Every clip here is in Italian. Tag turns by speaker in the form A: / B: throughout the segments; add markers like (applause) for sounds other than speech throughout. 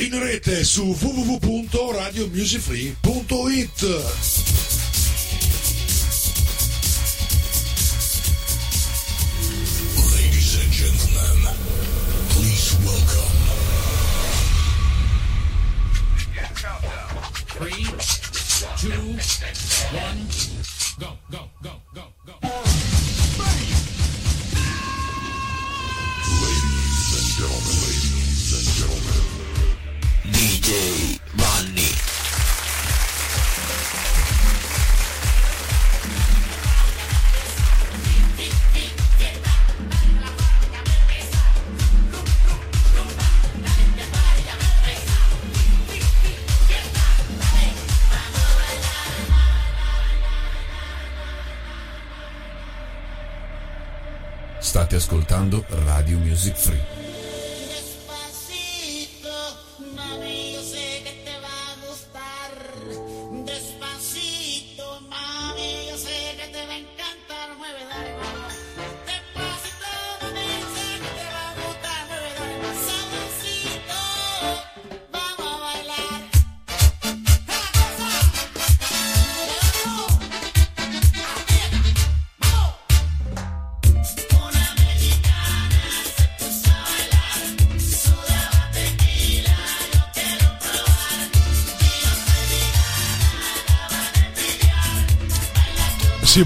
A: In rete su www.radiomusicfree.it.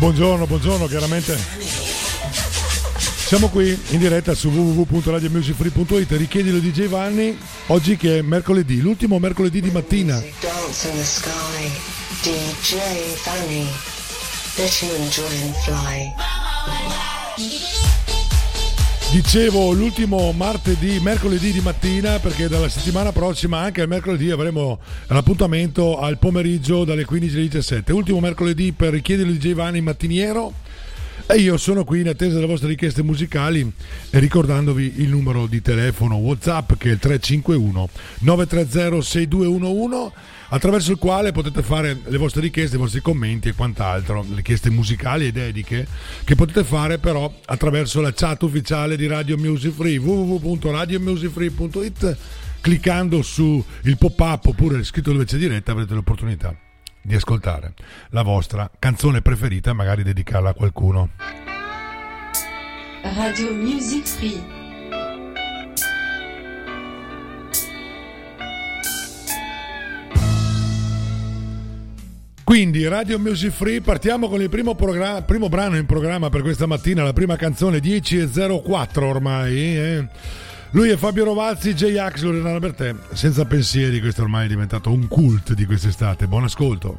A: buongiorno, buongiorno, chiaramente. Siamo qui in diretta su www.radiomusicfree.it, richiedilo DJ Vanni, oggi che è mercoledì, l'ultimo mercoledì di mattina.
B: DJ Fanny. Let you enjoy and fly.
A: Dicevo l'ultimo martedì, mercoledì di mattina, perché dalla settimana prossima anche il mercoledì avremo l'appuntamento al pomeriggio dalle 15 alle 17. Ultimo mercoledì per richiedere di Giovanni mattiniero. E io sono qui in attesa delle vostre richieste musicali e ricordandovi il numero di telefono WhatsApp che è il 351 930 6211 attraverso il quale potete fare le vostre richieste, i vostri commenti e quant'altro, richieste musicali e dediche che potete fare però attraverso la chat ufficiale di Radio Music Free www.radiomusicfree.it cliccando su il pop-up oppure scritto dove c'è diretta avrete l'opportunità di ascoltare la vostra canzone preferita e magari dedicarla a qualcuno.
C: Radio Music Free.
A: Quindi Radio Music Free, partiamo con il primo, programma- primo brano in programma per questa mattina, la prima canzone 10.04 ormai. eh. Lui è Fabio Rovazzi, J. Ax, Loredana Bertè, senza pensieri, questo ormai è diventato un cult di quest'estate. Buon ascolto.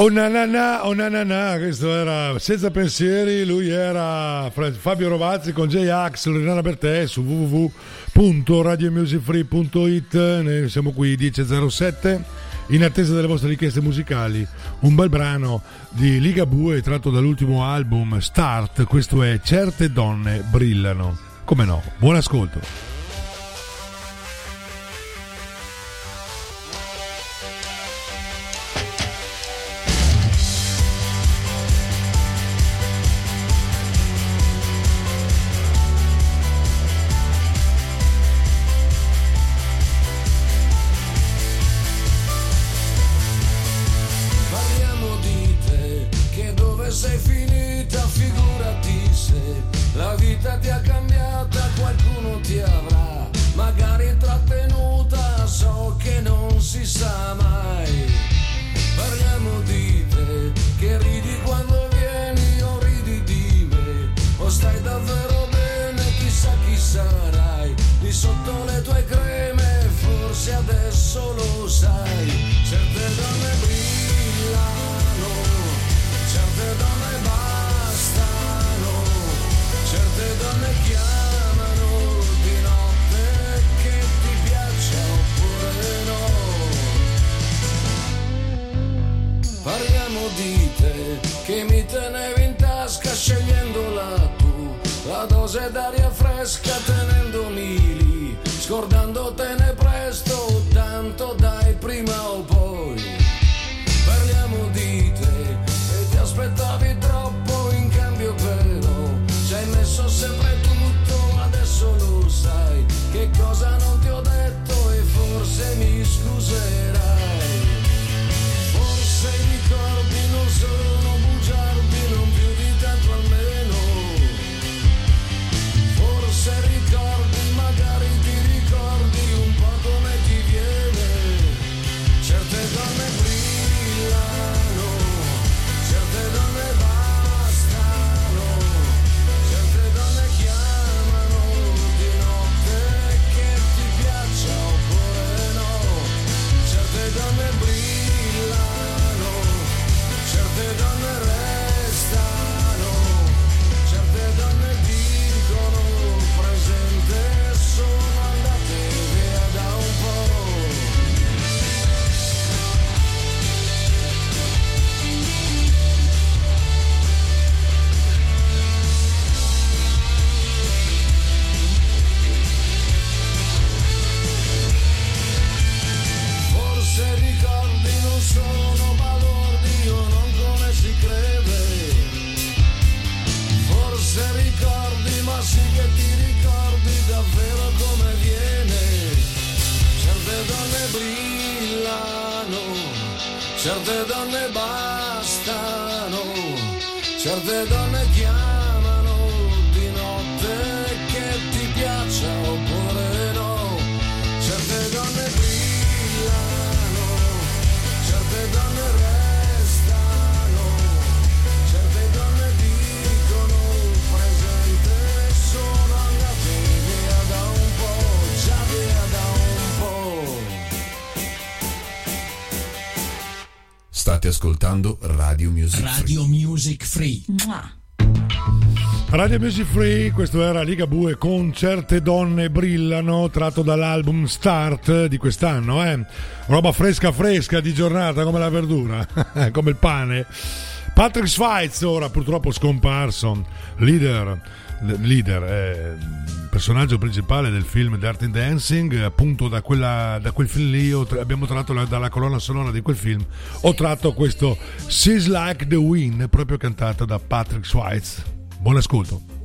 D: Oh na, oh na, questo era Senza Pensieri, lui era Fabio Rovazzi con J-Ax, Loredana Bertè su www.radiomusicfree.it, noi siamo qui 10.07 in attesa delle vostre richieste musicali, un bel brano di Ligabue tratto dall'ultimo album Start, questo è Certe donne brillano, come no, buon ascolto.
E: Music Radio Free.
F: Music Free.
D: Radio Music Free, questo era Liga Bue con certe donne brillano, tratto dall'album Start di quest'anno, eh? roba fresca fresca di giornata come la verdura, (laughs) come il pane. Patrick Schweiz, ora purtroppo scomparso, leader, leader eh, personaggio principale nel film Dirty Dancing, appunto da, quella, da quel film lì tra, abbiamo tratto la, dalla colonna sonora di quel film, ho tratto questo Seas Like the Wind, proprio cantato da Patrick Schweitz. Buon ascolto.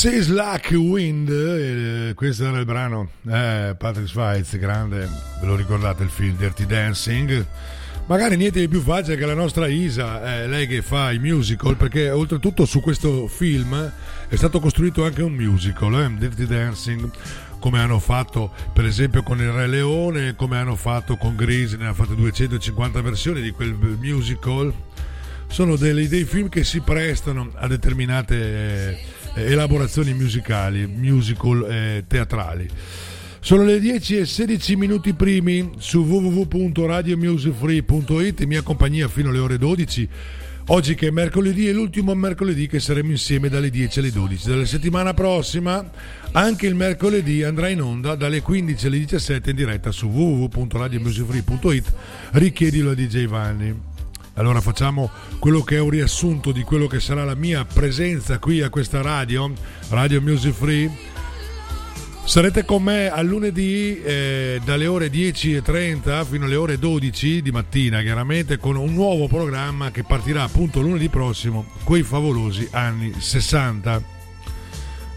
A: Says Like Wind, eh, questo era il brano, eh, Patrick Swayze, grande, ve lo ricordate il film Dirty Dancing? Magari niente di più facile che la nostra Isa, eh, lei che fa i musical, perché oltretutto su questo film è stato costruito anche un musical, eh, Dirty Dancing, come hanno fatto per esempio con il Re Leone, come hanno fatto con Grease, ne ha fatto 250 versioni di quel musical. Sono dei, dei film che si prestano a determinate eh, elaborazioni musicali, musical eh, teatrali. Sono le 10 e 16 minuti primi su www.radiomusicfree.it, mia compagnia fino alle ore 12. Oggi che è mercoledì è l'ultimo mercoledì che saremo insieme dalle 10 alle 12. Dalla settimana prossima anche il mercoledì andrà in onda dalle 15 alle 17 in diretta su www.radiomusicfree.it. Richiedilo a DJ Vanni. Allora facciamo quello che è un riassunto di quello che sarà la mia presenza qui a questa radio, Radio Music Free. Sarete con me a lunedì eh, dalle ore 10.30 fino alle ore 12 di mattina, chiaramente con un nuovo programma che partirà appunto lunedì prossimo, quei favolosi anni 60.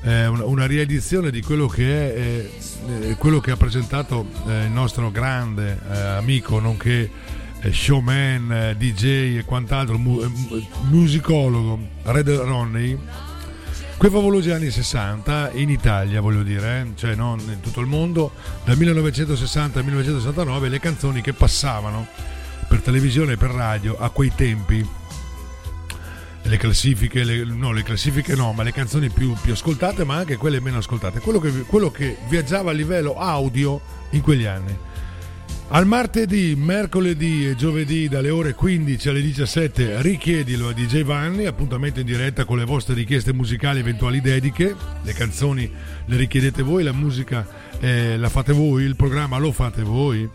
A: Eh, una, riedizione di quello che è eh, eh, quello che ha presentato eh, il nostro grande eh, amico, nonché showman, eh, DJ e quant'altro, eh, mu- musicologo, Red Ronnie, quei favolosi anni 60 in Italia, voglio dire, eh, cioè non in tutto il mondo, dal 1960 al 1969, le canzoni che passavano per televisione e per radio a quei tempi. Le classifiche, le, no, le classifiche no, ma le canzoni più, più ascoltate, ma anche quelle meno ascoltate. Quello che, quello che viaggiava a livello audio in quegli anni. Al martedì, mercoledì e giovedì dalle ore 15 alle 17 richiedilo a DJ Vanni, appuntamento in diretta con le vostre richieste musicali, eventuali dediche, le canzoni le richiedete voi, la musica eh, la fate voi, il programma lo fate voi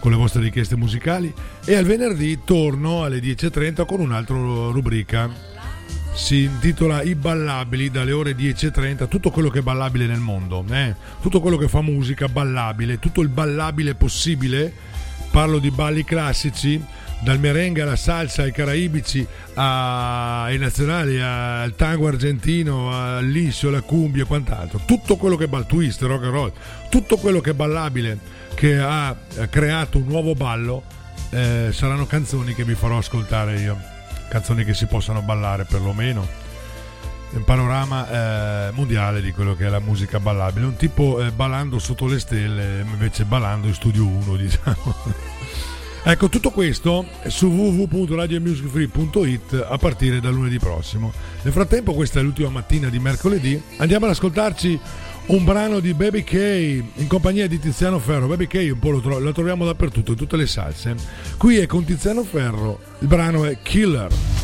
A: con le vostre richieste musicali. E al venerdì torno alle 10.30 con un'altra rubrica si intitola I ballabili dalle ore 10.30, tutto quello che è ballabile nel mondo, eh? tutto quello che fa musica ballabile, tutto il ballabile possibile, parlo di balli classici, dal merengue alla salsa ai caraibici ai nazionali, al tango argentino, al alla cumbia e quant'altro, tutto quello che è ball, twist, rock and roll, tutto quello che è ballabile, che ha creato un nuovo ballo, eh, saranno canzoni che vi farò ascoltare io canzoni che si possano ballare perlomeno. Un panorama eh, mondiale di quello che è la musica ballabile. Un tipo eh, ballando sotto le stelle invece ballando in studio 1 (laughs) diciamo. Ecco tutto questo su www.radiomusicfree.it a partire da lunedì prossimo. Nel frattempo questa è l'ultima mattina di mercoledì. Andiamo ad ascoltarci un brano di Baby K in compagnia di Tiziano Ferro. Baby K un po' lo, tro- lo troviamo dappertutto, in tutte le salse. Qui è con Tiziano Ferro, il brano è Killer.
G: Killer.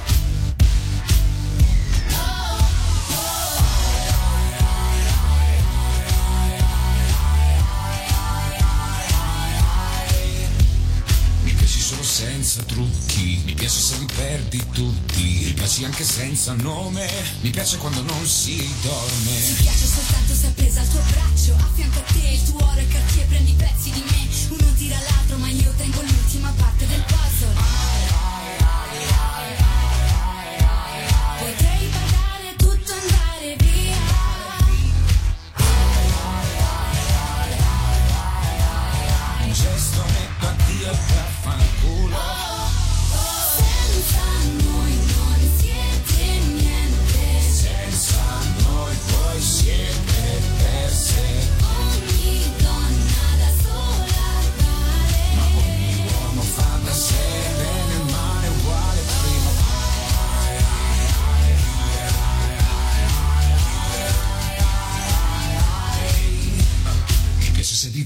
H: Senza trucchi, mi piace se li perdi tutti, mi piaci anche senza nome, mi piace quando non si dorme.
I: Ti piace soltanto se appesa al tuo braccio A fianco a te il tuo oro e cartier prendi pezzi di me. Uno tira l'altro ma io tengo l'ultima parte del puzzle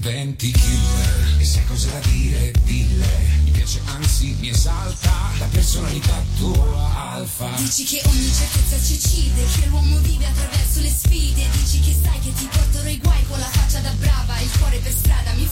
H: diventi killer e sai cosa da dire, dille. Mi piace anzi mi esalta la personalità tua alfa.
I: Dici che ogni certezza ci uccide, che l'uomo vive attraverso le sfide. Dici che sai che ti porterò i guai con la faccia da brava, il cuore per strada mi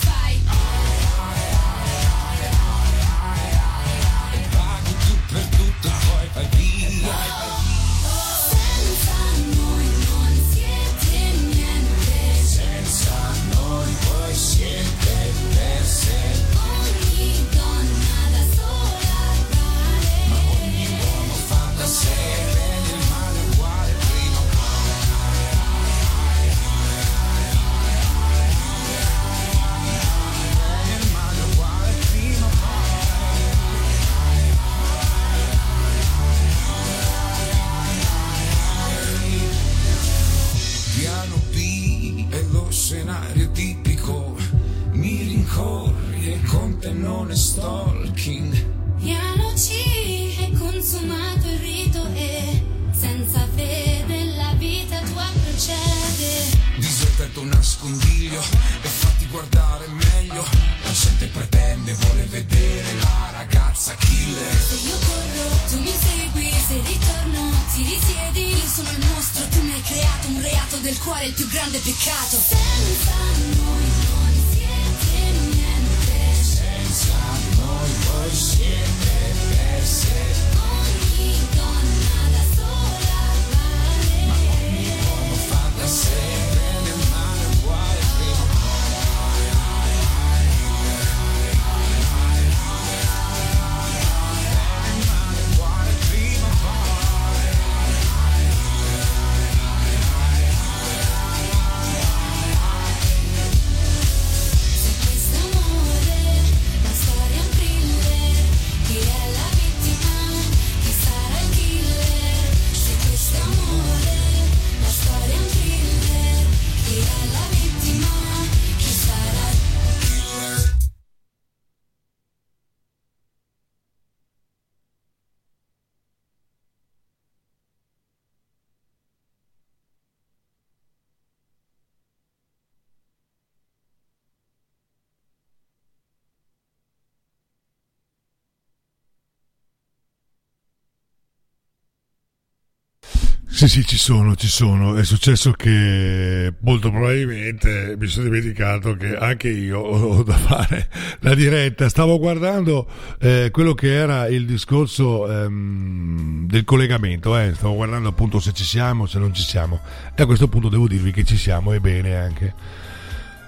A: Sì, sì, ci sono, ci sono. È successo che molto probabilmente mi sono dimenticato che anche io ho da fare la diretta. Stavo guardando eh, quello che era il discorso ehm, del collegamento, eh. stavo guardando appunto se ci siamo, se non ci siamo. E a questo punto devo dirvi che ci siamo e bene anche.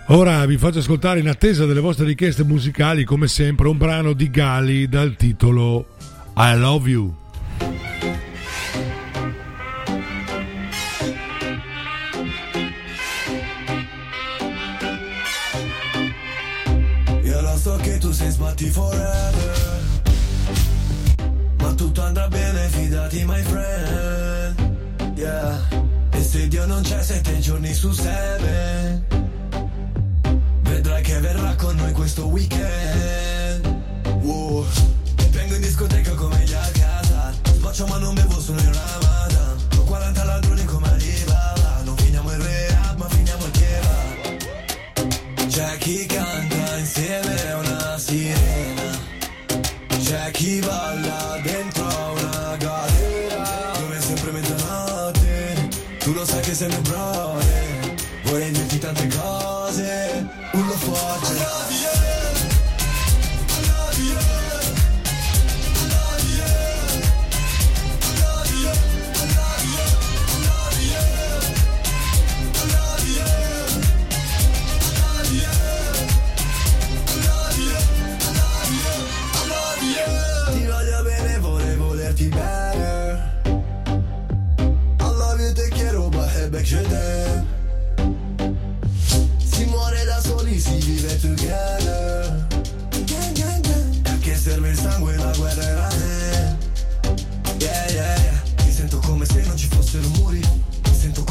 A: Ora vi faccio ascoltare in attesa delle vostre richieste musicali, come sempre, un brano di Gali dal titolo I Love You.
J: Sbatti forever. Ma tutto andrà bene, fidati my friend. Yeah. E se Dio non c'è sette giorni su sette Vedrai che verrà con noi questo weekend. Wow. Vengo in discoteca come gli a casa Sboccio ma non bevo, sono in Ramadan. Ho 40 ladroni come Alibaba. Non finiamo il rap ma finiamo il kebab. C'è chi canta insieme a una sirena. C'è chi balla dentro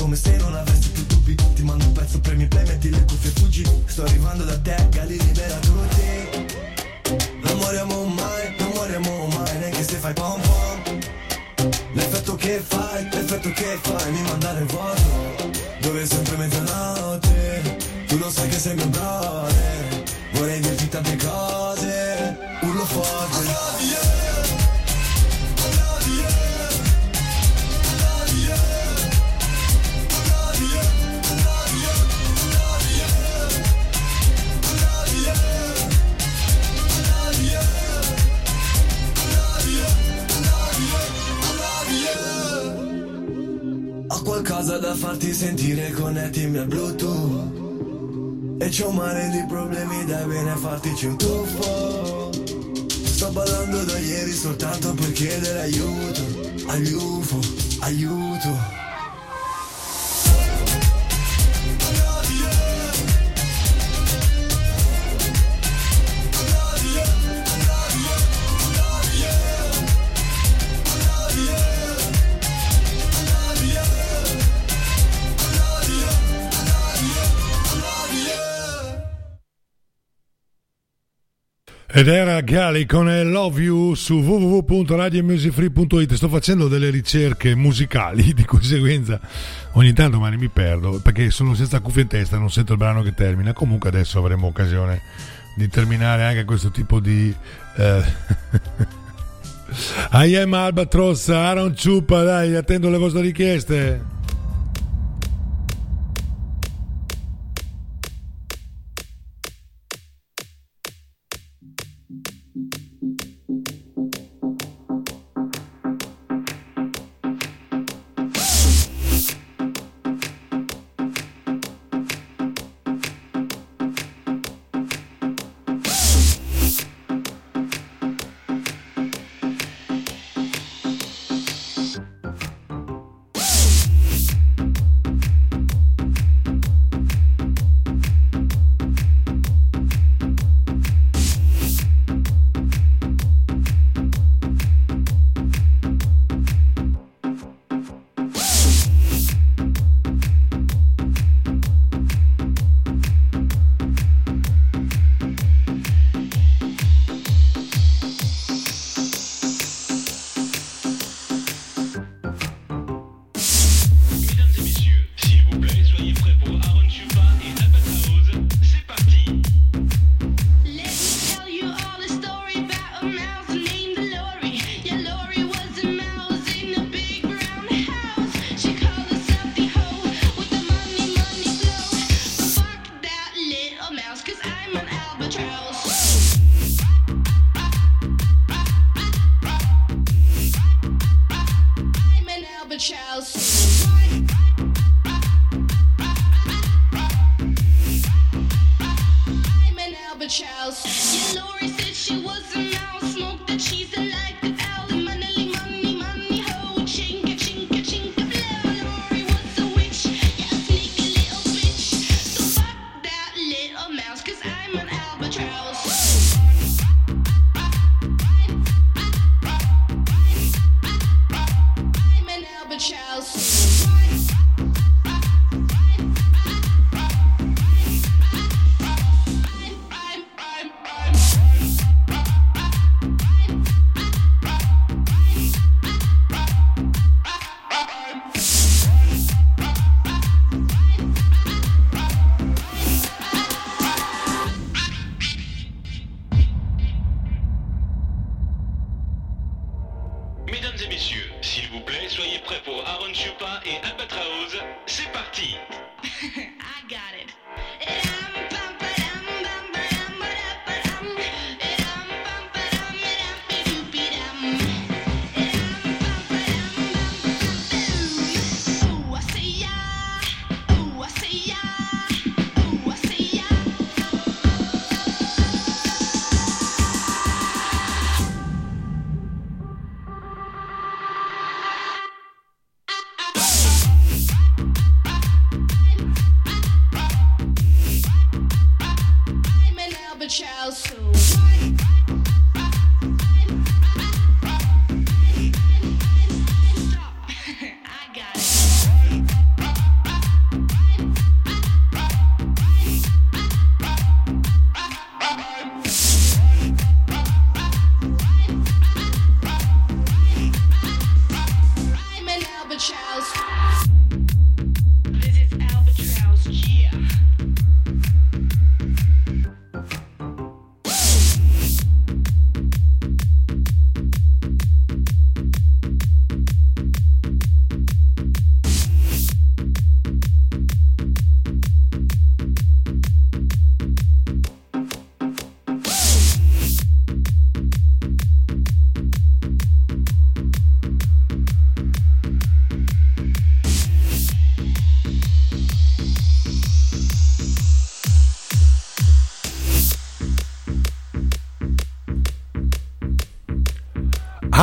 J: come se non avessi più dubbi. Ti mando un pezzo, premi e metti le cuffie e fuggi. Sto arrivando da te, Gali libera tutti Non moriamo mai, non moriamo mai Neanche se fai pom pom. L'effetto che fai, l'effetto che fai Mi manda nel vuoto Dove è sempre mezzanotte. Tu lo sai che sei mio brother Vorrei dirti tante cose. Urlo forte. Qualcosa da farti sentire, connettimi al Bluetooth. E c'ho un mare di problemi, dai bene a fartici un tuffo. Sto ballando da ieri soltanto per chiedere aiuto. Agli UFO, aiuto
K: Ed era Gali con I Love You su www.radiomusicfree.it Sto facendo delle ricerche musicali, (laughs) di conseguenza ogni tanto magari mi perdo perché sono senza cuffie in testa, non sento il brano che termina. Comunque adesso avremo occasione di terminare anche questo tipo di... eh, (laughs) I am Albatros, Aaron Ciuppa, dai, attendo le vostre richieste.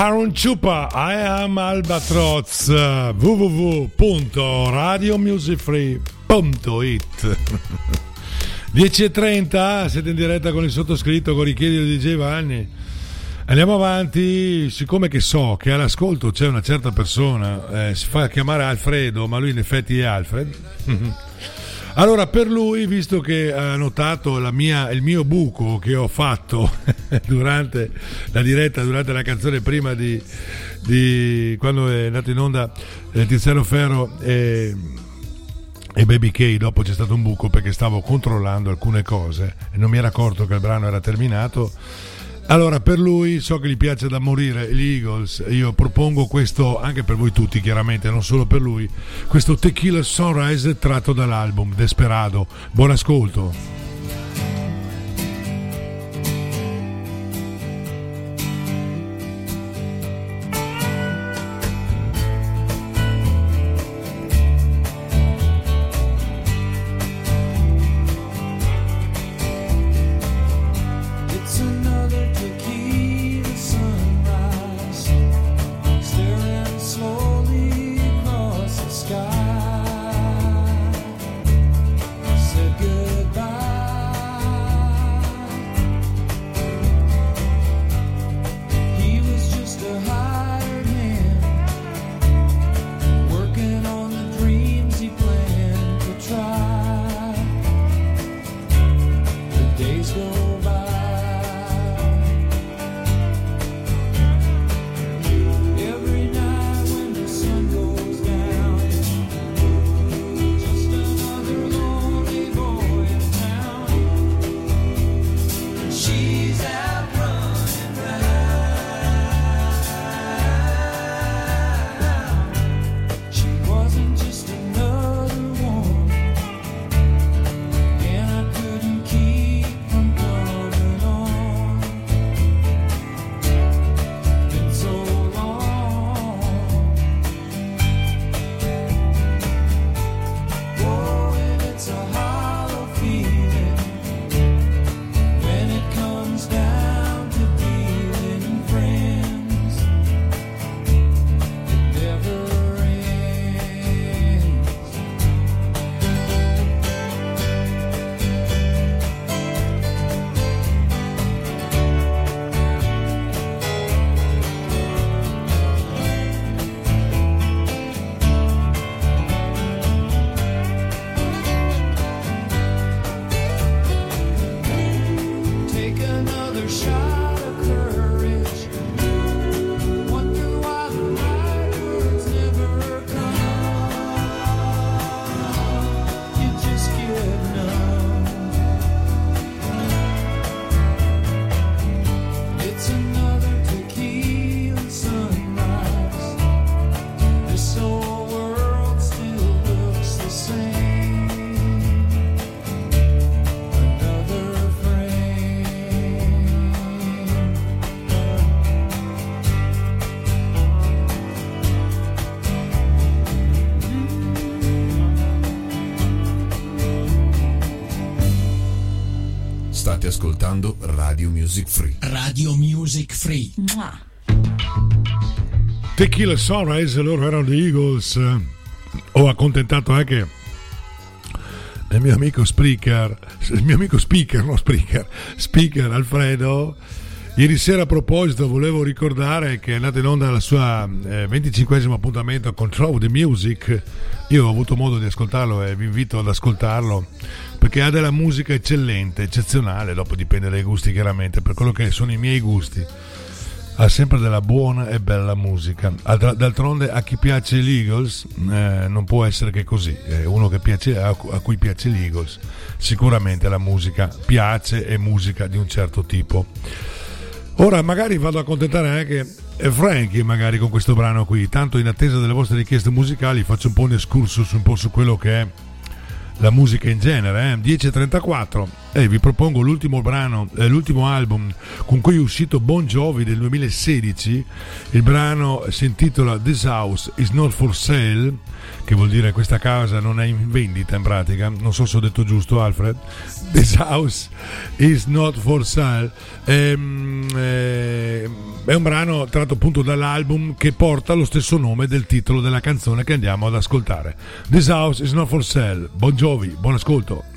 L: Aaron Chupa,
M: I
A: am Albatroz, www.radiomusicfree.it 10.30, (laughs) siete in diretta con il sottoscritto, con richiedi di DJ Vanni. Andiamo avanti, siccome che so che all'ascolto c'è una certa persona, eh, si fa chiamare Alfredo, ma lui in effetti è Alfred. (laughs) Allora, per lui, visto che ha notato mia- il mio buco che ho fatto (laughs) durante la diretta, durante la canzone prima di, di- quando è andato in onda eh, Tiziano Ferro e, e Baby K, dopo c'è stato un buco perché stavo controllando alcune cose e non mi era accorto che il brano era terminato. Allora, per lui so che gli piace da morire gli Eagles. Io propongo questo anche per voi tutti, chiaramente, non solo per lui. Questo Tequila Sunrise tratto dall'album Desperado. Buon ascolto.
E: Music Free.
A: Tequila Sunrise, loro erano gli Eagles. Ho accontentato anche il mio amico Spreaker, il mio amico Speaker, no Spreaker, Speaker Alfredo. Ieri sera a proposito volevo ricordare che è andata in onda la sua eh, 25 appuntamento a Control the Music. Io ho avuto modo di ascoltarlo e vi invito ad ascoltarlo perché ha della musica eccellente, eccezionale, dopo dipende dai gusti chiaramente, per quello che sono i miei gusti ha sempre della buona e bella musica. D'altronde a chi piace gli Eagles eh, non può essere che così. Eh, uno che piace, a, cu- a cui piace gli Eagles sicuramente la musica piace e musica di un certo tipo. Ora magari vado a accontentare anche eh, Frankie magari con questo brano qui, tanto in attesa delle vostre richieste musicali faccio un po' un excursus un po' su quello che è la musica in genere, eh? 10.34 e vi propongo l'ultimo brano, eh, l'ultimo album con cui è uscito Bon Jovi del 2016. Il brano si intitola This House is Not for Sale, che vuol dire questa casa non è in vendita in pratica. Non so se ho detto giusto, Alfred. This House is Not for Sale. Ehm, ehm,
N: è un brano tratto appunto dall'album che porta lo stesso nome del titolo della canzone che andiamo ad ascoltare. This House is Not for Sale. Bon Jovi, buon ascolto.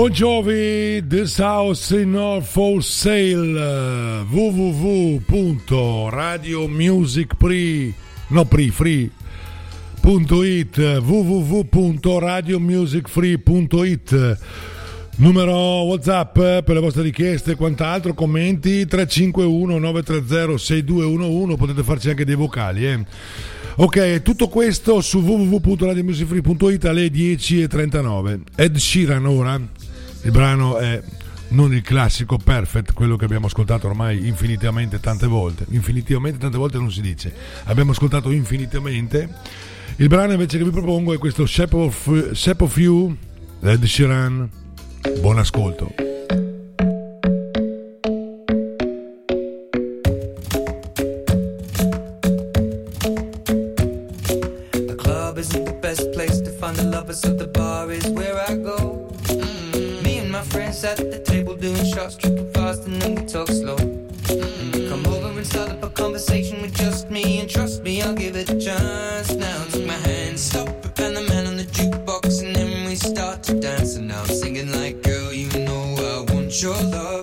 N: Buongiorno, Jovi, This House in All For Sale, www.radiomusicfree, no free.it, www.radiomusicfree.it, numero Whatsapp per le vostre richieste e quant'altro, commenti 351-930-6211, potete farci anche dei vocali. Eh. Ok, tutto questo su www.radiomusicfree.it alle 10.39. Ed Sheeran ora il brano è non il classico perfect, quello che abbiamo ascoltato ormai infinitamente tante volte. Infinitamente tante volte non si dice, abbiamo ascoltato infinitamente. Il brano invece che vi propongo è questo Shape of, Shape of You, Ed Sheeran. Buon ascolto.
O: your love.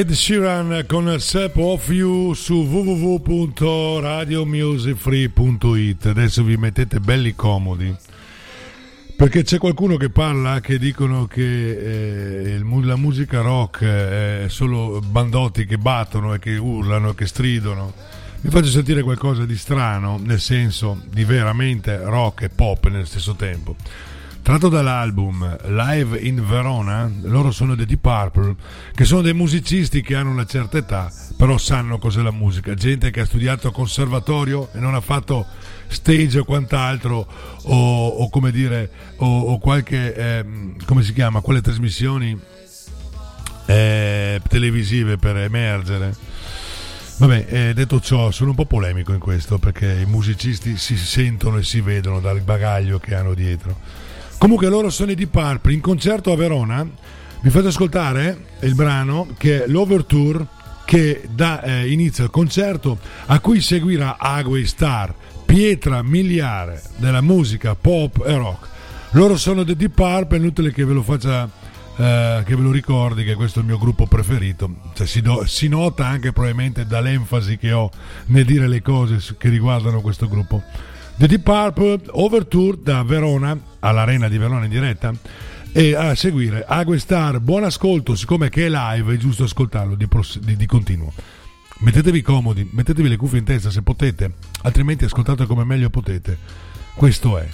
A: Ed Sheeran con Sep of You su www.radiomusicfree.it Adesso vi mettete belli comodi. Perché c'è qualcuno che parla che dicono che eh, la musica rock eh, è solo bandotti che battono e che urlano e che stridono. Vi faccio sentire qualcosa di strano nel senso di veramente rock e pop nello stesso tempo tratto dall'album Live in Verona, loro sono dei Deep Purple, che sono dei musicisti che hanno una certa età, però sanno cos'è la musica, gente che ha studiato a conservatorio e non ha fatto stage o quant'altro o, o come dire o, o qualche eh, come si chiama quelle trasmissioni eh, televisive per emergere Vabbè, eh, detto ciò, sono un po' polemico in questo perché i musicisti si sentono e si vedono dal bagaglio che hanno dietro. Comunque loro sono i Deep Purple in concerto a Verona. Vi fate ascoltare il brano che è l'Overture che dà eh, inizio al concerto a cui seguirà Agway Star, pietra miliare della musica pop e rock. Loro sono The Deep Purple, è inutile che ve lo faccia eh, che ve lo ricordi che questo è il mio gruppo preferito cioè, si, do, si, nota anche probabilmente dall'enfasi che ho nel dire le cose che riguardano questo gruppo The Deep Purple Overture da Verona all'Arena di Verona in diretta e a seguire Aguestar buon ascolto siccome che è live è giusto ascoltarlo di, pros- di, di continuo. Mettetevi comodi mettetevi le cuffie in testa se potete altrimenti ascoltate come meglio potete. Questo è.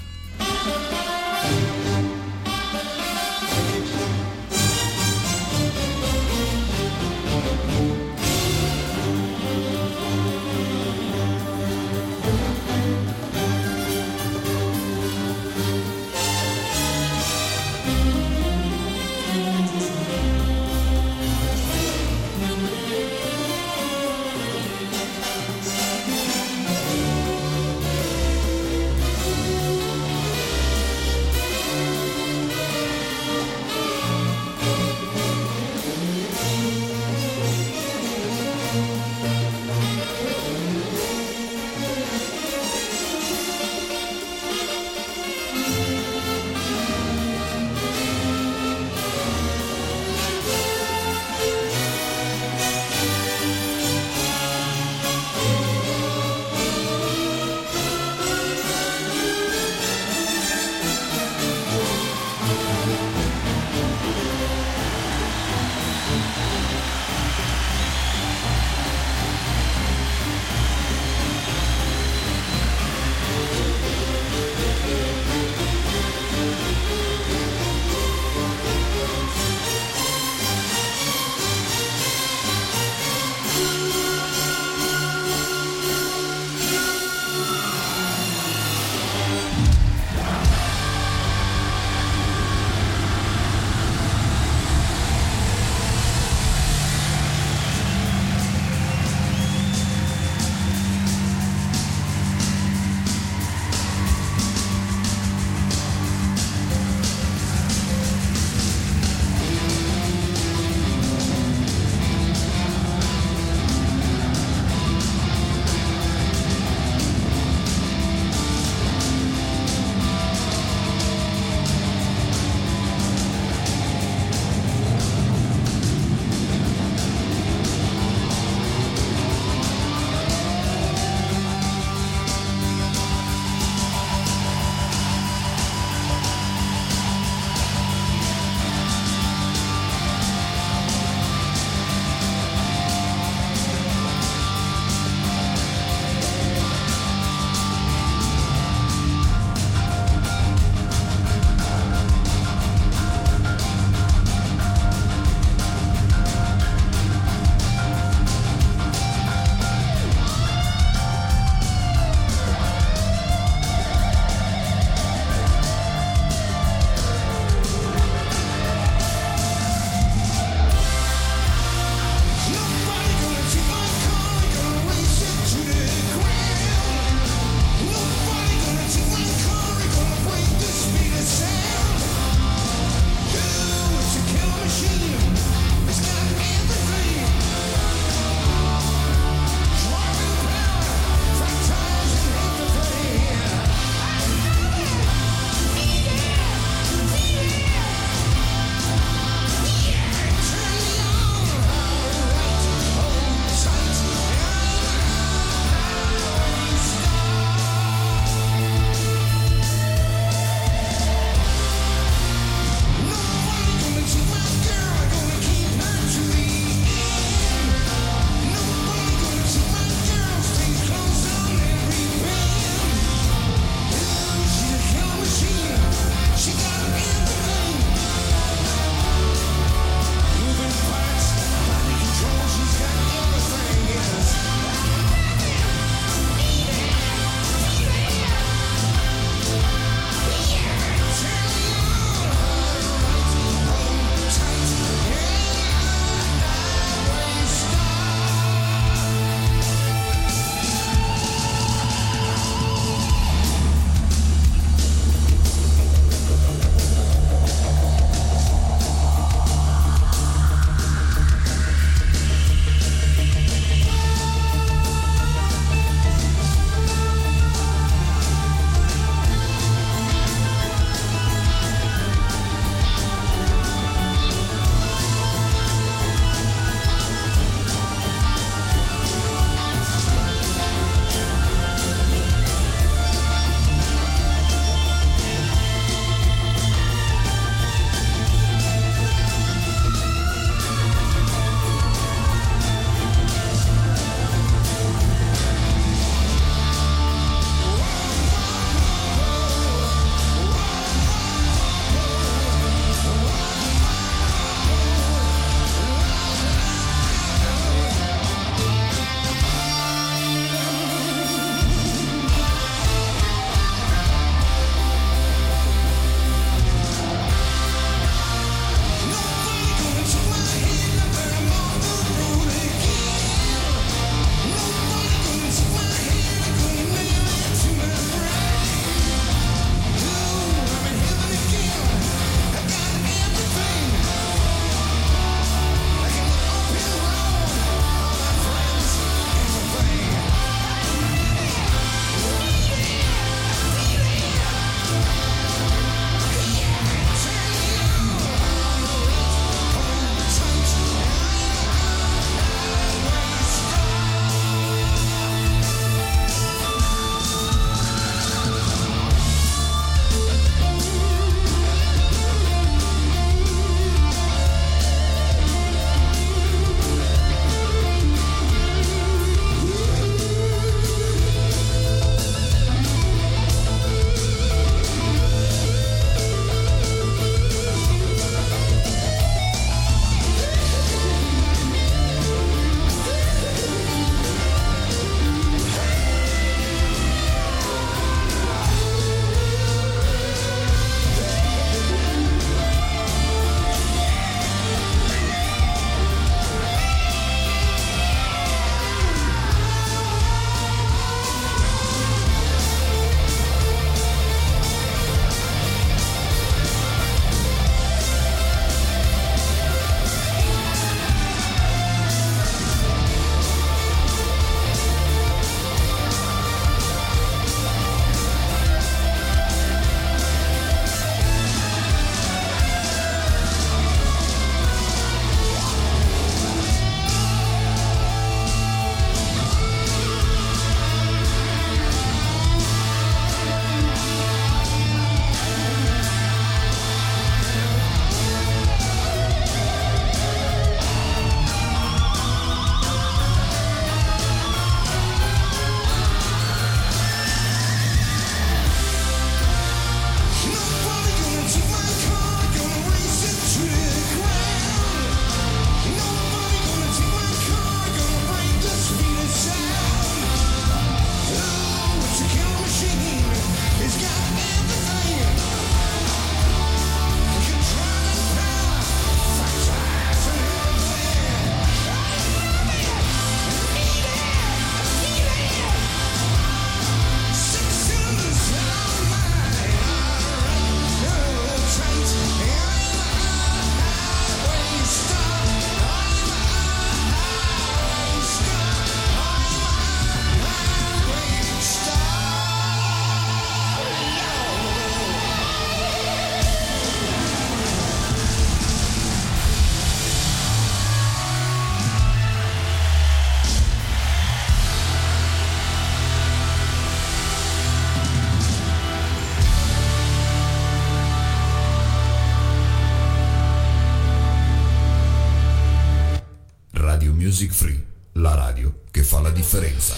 E: Music Free, la radio che fa la differenza.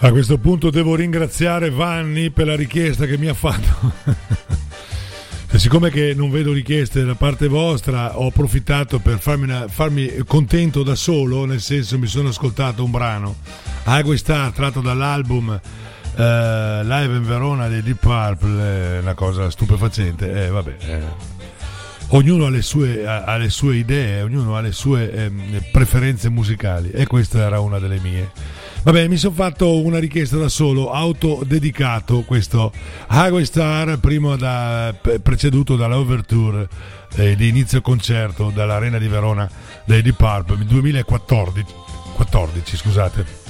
A: A questo punto devo ringraziare Vanni per la richiesta che mi ha fatto. (laughs) Siccome che non vedo richieste da parte vostra, ho approfittato per farmi, una- farmi contento da solo, nel senso mi sono ascoltato un brano, Highway Star, tratto dall'album eh, Live in Verona dei Deep Purple, è una cosa stupefacente. Eh, vabbè, eh. Ognuno ha le, sue, ha, ha le sue idee, ognuno ha le sue ehm, preferenze musicali e questa era una delle mie. Vabbè, mi sono fatto una richiesta da solo, autodedicato questo Highway Star, prima da, pre- preceduto dall'Overture eh, di inizio concerto dall'Arena di Verona dei Deep Purple 2014, 14, scusate.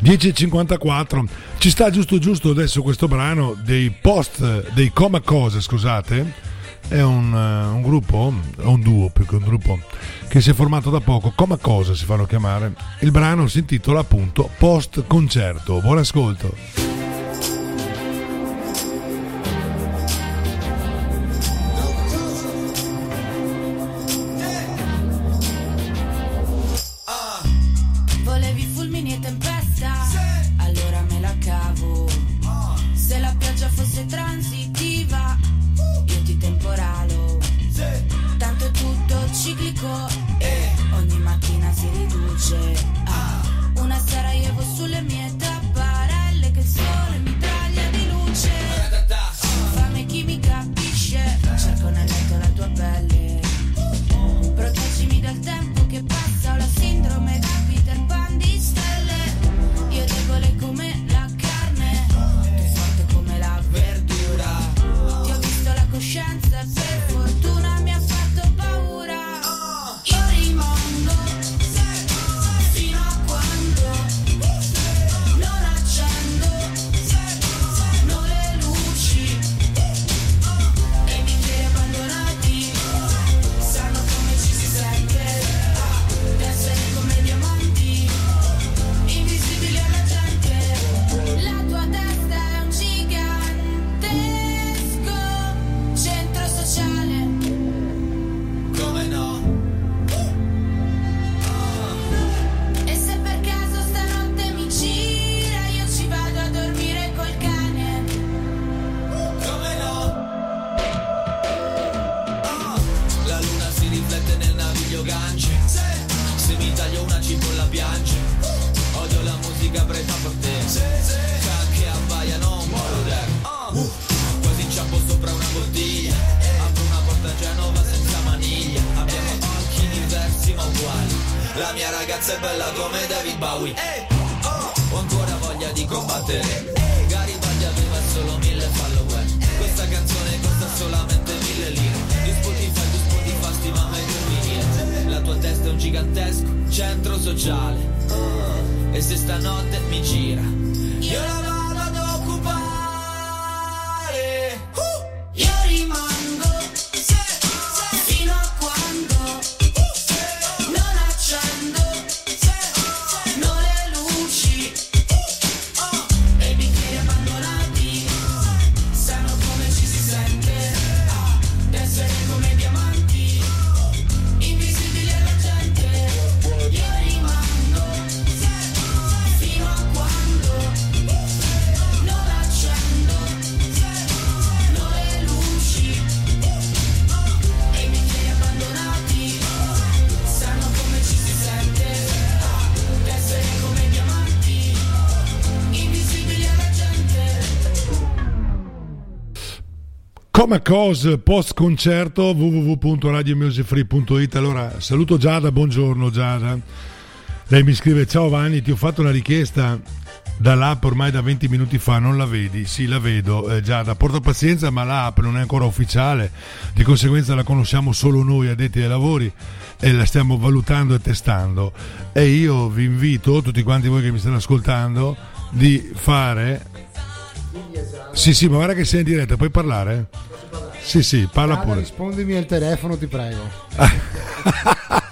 A: 10.54 ci sta giusto giusto adesso questo brano dei post dei Coma Cose scusate è un, eh, un gruppo un duo più che un gruppo che si è formato da poco Coma Cosa si fanno chiamare. Il brano si intitola appunto Post Concerto. Buon ascolto
P: Come
A: cos post concerto www.radiomusicfree.it allora saluto Giada buongiorno Giada. Lei mi scrive ciao Vanni ti ho fatto una richiesta dall'app ormai da 20 minuti fa non la vedi? Sì la vedo. Eh, Giada porta pazienza ma l'app non è ancora ufficiale. Di conseguenza la conosciamo solo noi addetti ai lavori e la stiamo valutando e testando. E io vi invito tutti quanti voi che mi state ascoltando di fare sì sì ma guarda che sei in diretta puoi parlare? Sì sì parla
Q: Giada,
A: pure
Q: rispondimi al telefono, ti prego. (laughs)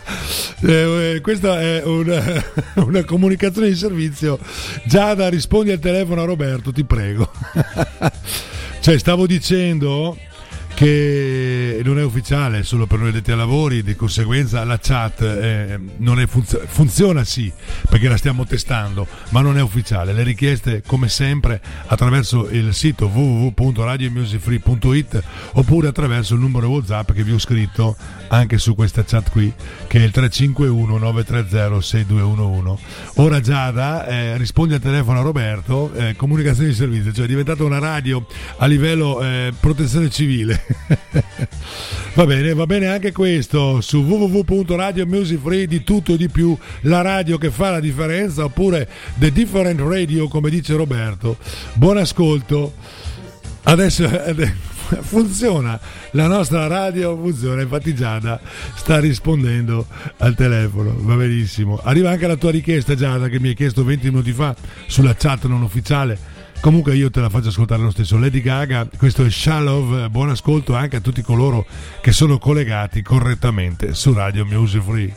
A: Eh, eh, questa è una, (laughs) una comunicazione di servizio. Giada, rispondi al telefono a Roberto, ti prego. (laughs) cioè, stavo dicendo che non è ufficiale, è solo per noi addetti ai lavori, di conseguenza la chat eh, funz- funziona sì, perché la stiamo testando, ma non è ufficiale. Le richieste come sempre attraverso il sito www.radiomusicfree.it oppure attraverso il numero WhatsApp che vi ho scritto anche su questa chat qui, che è il 351 930 6211. Ora Giada eh, risponde al telefono a Roberto, eh, comunicazione di servizio, cioè è diventata una radio a livello eh, protezione civile. (laughs) va bene, va bene anche questo su www.radiomusicfree di tutto e di più, la radio che fa la differenza oppure The Different Radio come dice Roberto. Buon ascolto. Adesso eh, (laughs) funziona, la nostra radio funziona, infatti Giada sta rispondendo al telefono, va benissimo. Arriva anche la tua richiesta Giada che mi hai chiesto 20 minuti fa sulla chat non ufficiale. Comunque io te la faccio ascoltare lo stesso. Lady Gaga, questo è Shallow, buon ascolto anche a tutti coloro che sono collegati correttamente su Radio Music Free.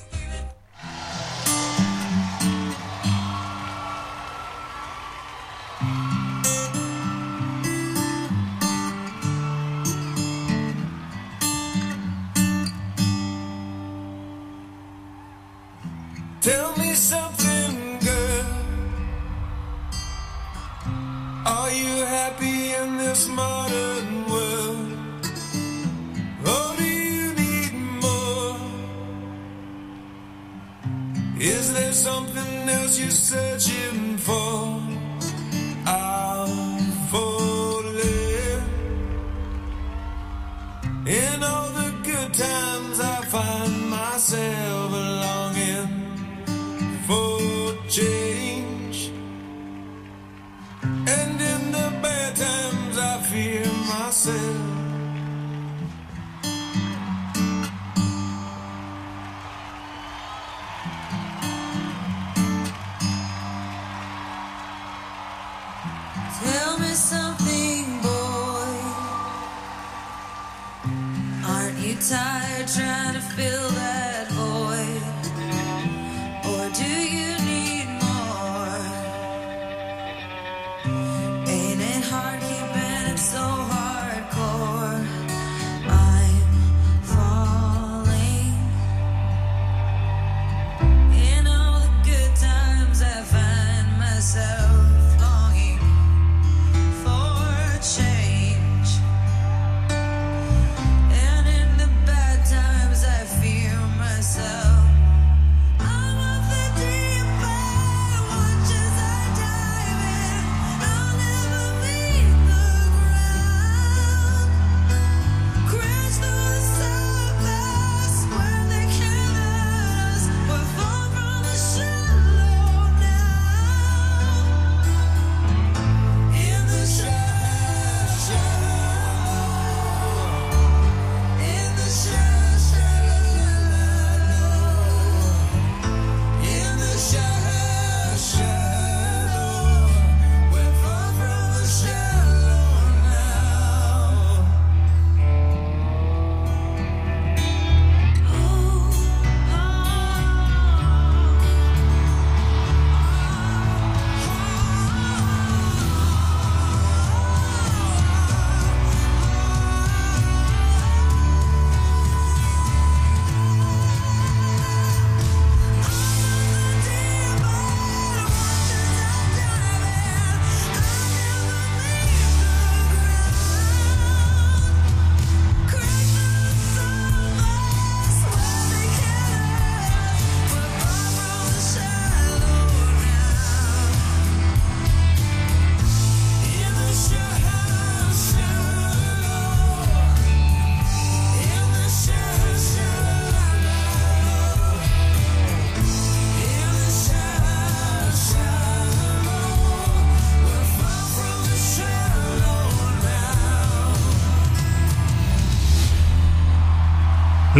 R: Oh, Is there something else you're searching for? I'm falling. In all the good times, I find myself longing for change. And in the bad times, I fear myself.
P: Tell me something, boy. Aren't you tired trying to fill that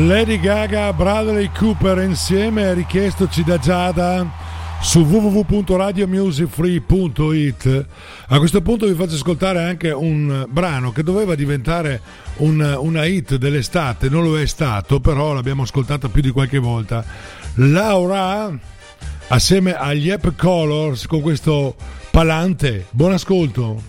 A: Lady Gaga, Bradley Cooper insieme richiestoci da Giada su www.radiomusicfree.it. A questo punto vi faccio ascoltare anche un brano che doveva diventare un- una hit dell'estate, non lo è stato, però l'abbiamo ascoltata più di qualche volta. Laura assieme agli App Colors con questo Palante. Buon ascolto.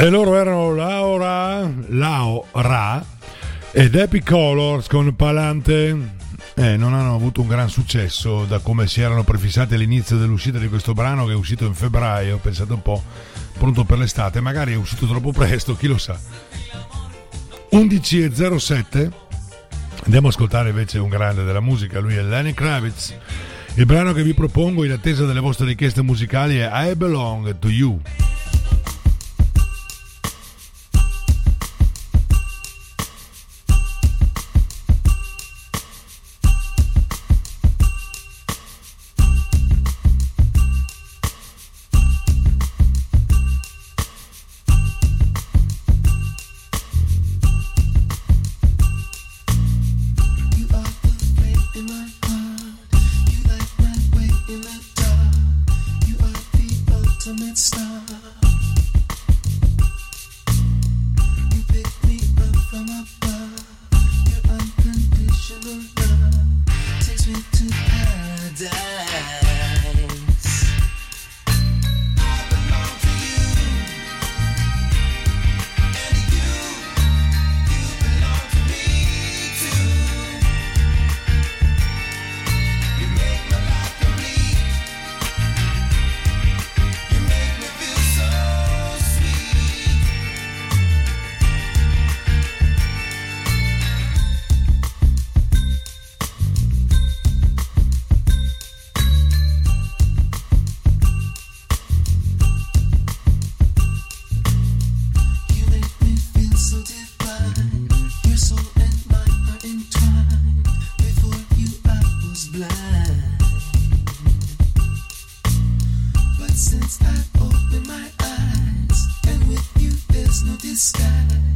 N: E loro erano Laura, Laura ed Epic Colors con Palante. Eh, non hanno avuto un gran successo da come si erano prefissati all'inizio dell'uscita di questo brano che è uscito in febbraio, pensate un po', pronto per l'estate, magari è uscito troppo presto, chi lo sa. 11.07 Andiamo a ascoltare invece un grande della musica, lui è Lenny Kravitz. Il brano che vi propongo in attesa delle vostre richieste musicali è I Belong to. You sky.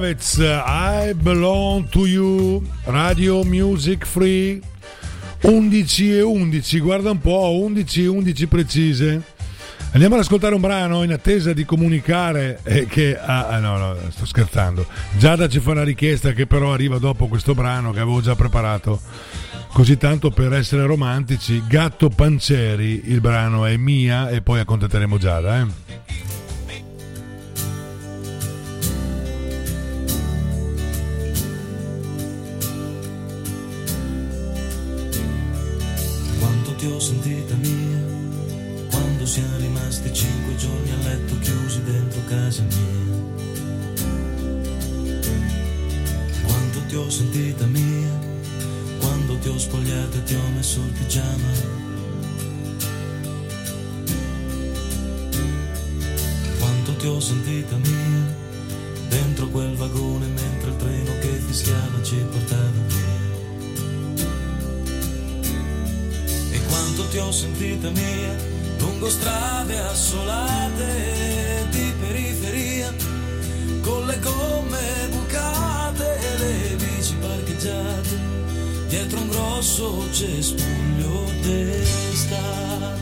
N: Kravitz, I Belong to You, Radio Music Free, 11 e 11, guarda un po', 11 e 11 precise. Andiamo ad ascoltare un brano in attesa di comunicare eh, che... Ah, ah, no, no, sto scherzando. Giada ci fa una richiesta che però arriva dopo questo brano che avevo già preparato. Così tanto per essere romantici, Gatto Panceri, il brano è mia e poi accontenteremo Giada, eh.
J: time los oczes puglio testa.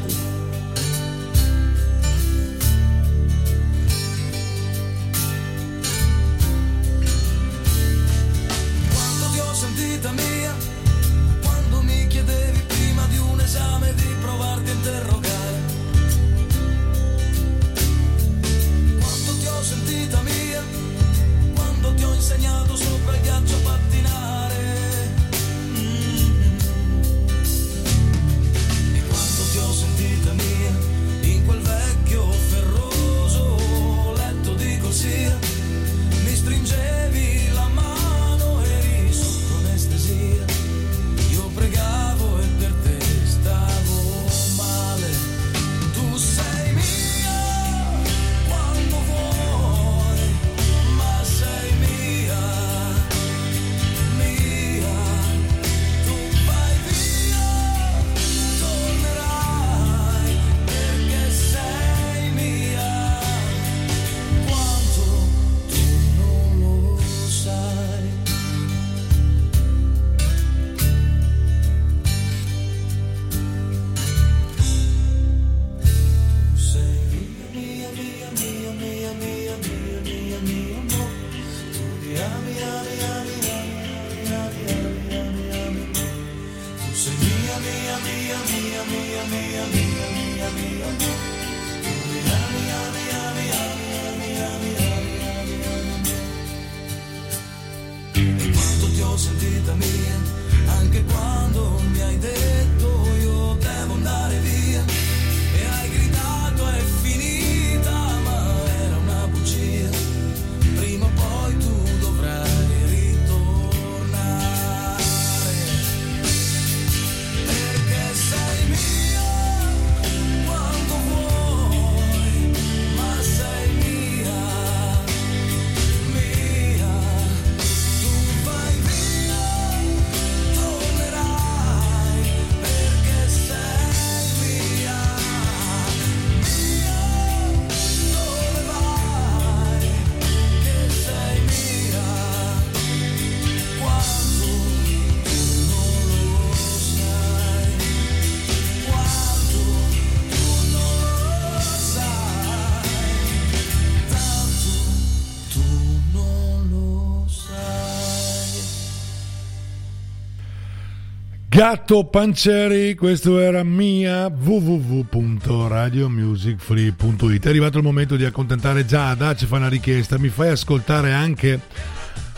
S: Gatto Panceri, questo era mia www.radiomusicfree.it. È arrivato il momento di accontentare Giada, ci fa una richiesta, mi fai ascoltare anche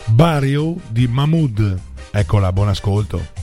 S: Barrio di Mahmood. Eccola, buon ascolto.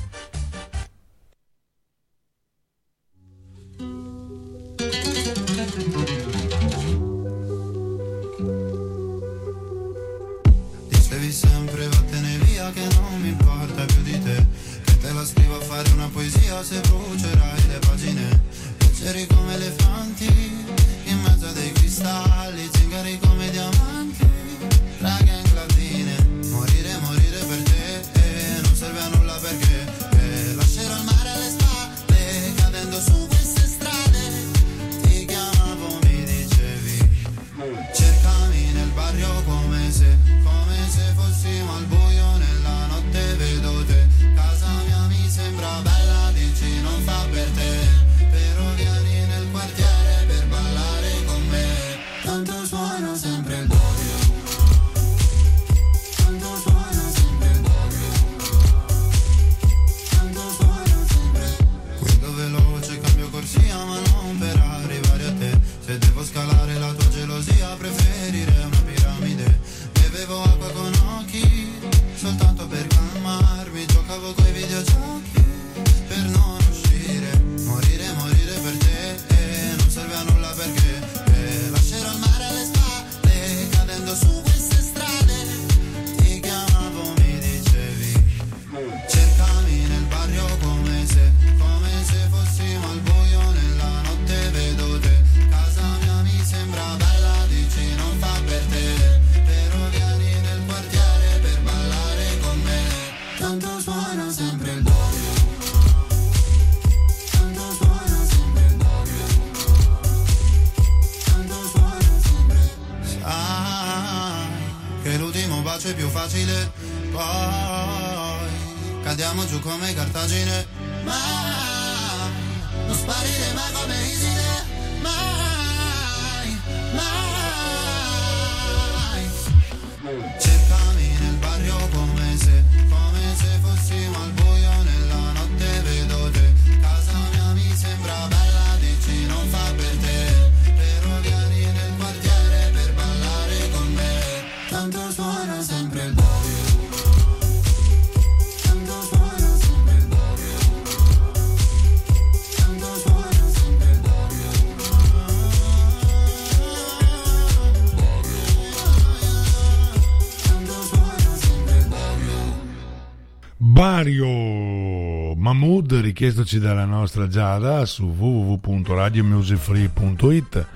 N: richiestoci dalla nostra Giada su www.radiomusicfree.it.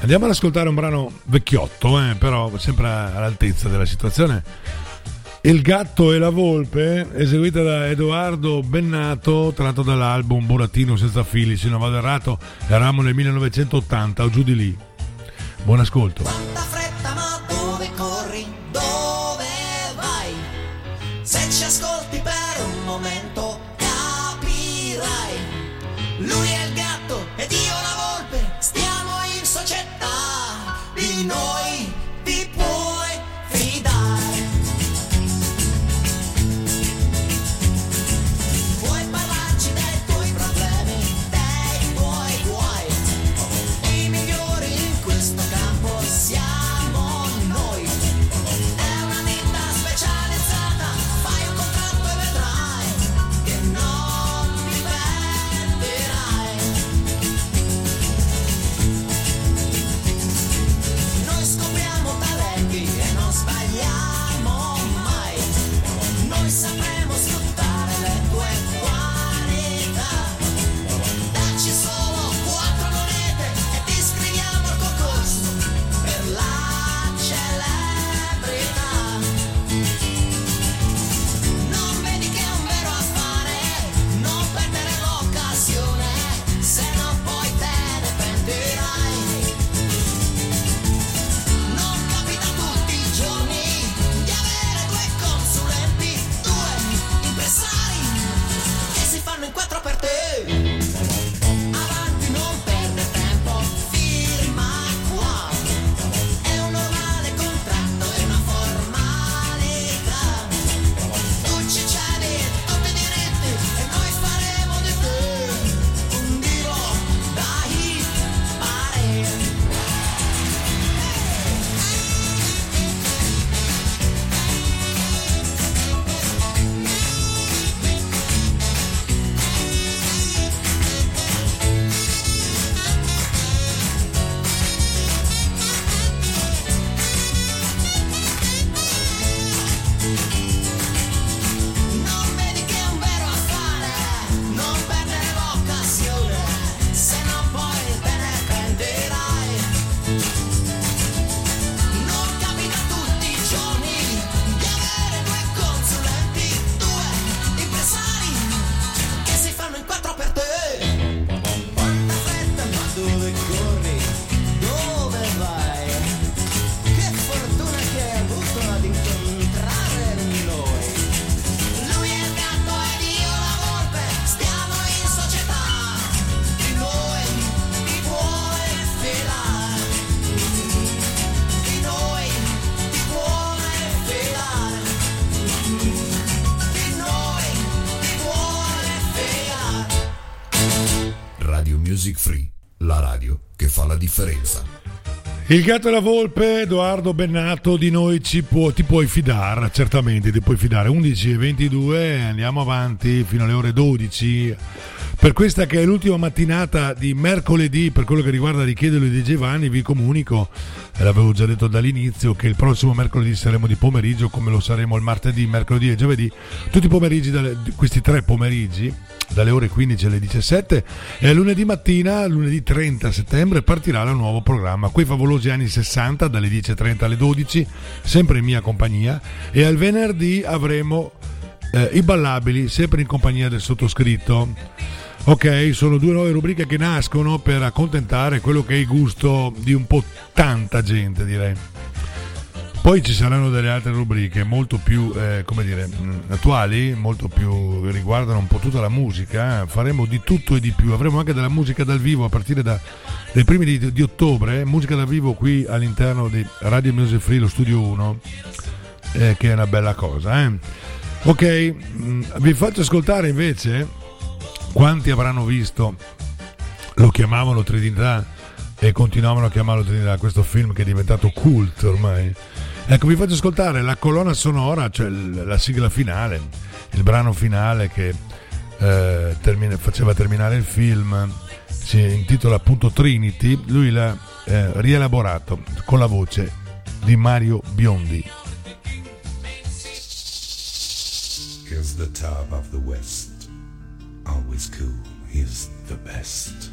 N: Andiamo ad ascoltare un brano vecchiotto, eh, però sempre all'altezza della situazione. Il gatto e la volpe, eseguita da Edoardo Bennato, tratto dall'album Burattino senza fili, se non vado errato, eravamo nel 1980 o giù di lì. Buon ascolto.
A: Il gatto e la volpe,
N: Edoardo Bennato, di noi ci può, ti puoi fidare, certamente ti puoi fidare. 11 e 22, andiamo avanti fino alle ore 12. Per questa che è l'ultima mattinata di mercoledì, per quello che riguarda Richiedelo di Giovanni, vi comunico l'avevo già detto dall'inizio che il prossimo mercoledì saremo di pomeriggio come lo saremo il martedì, mercoledì e giovedì, tutti i pomeriggi, dalle, questi tre pomeriggi dalle ore 15 alle 17 e lunedì mattina, lunedì 30 settembre, partirà il nuovo programma. Quei favolosi anni 60 dalle 10.30 alle 12, sempre in mia compagnia e al venerdì avremo eh, i ballabili sempre in compagnia del sottoscritto. Ok, sono due nuove rubriche che nascono per accontentare quello che è il gusto di un po' tanta gente, direi.
A: Poi ci saranno delle altre rubriche molto più, eh, come dire, attuali, molto più riguardano un po' tutta la musica. Faremo di tutto e di più. Avremo anche della musica dal vivo a partire dai primi di, di ottobre. Musica dal vivo qui all'interno di Radio Music Free, lo studio 1, eh, che è una bella cosa. Eh. Ok, vi faccio ascoltare invece quanti avranno visto, lo chiamavano Trinità e continuavano a chiamarlo Trinità, questo film che è diventato cult ormai. Ecco, vi faccio ascoltare la colonna sonora, cioè la sigla finale, il brano finale che eh, termina- faceva terminare il film, si intitola appunto Trinity, lui l'ha eh, rielaborato con la voce di Mario Biondi.
T: Here's the top of the West. Always cool. He's the best.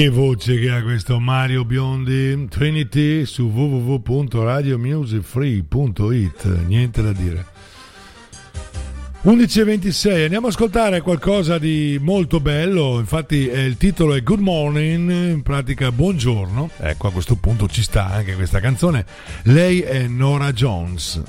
A: Che voce che ha questo Mario Biondi? Trinity su www.radiomusicfree.it niente da dire. 11.26 andiamo ad ascoltare qualcosa di molto bello. Infatti eh, il titolo è Good Morning in pratica buongiorno. Ecco a questo punto ci sta anche questa canzone. Lei è Nora Jones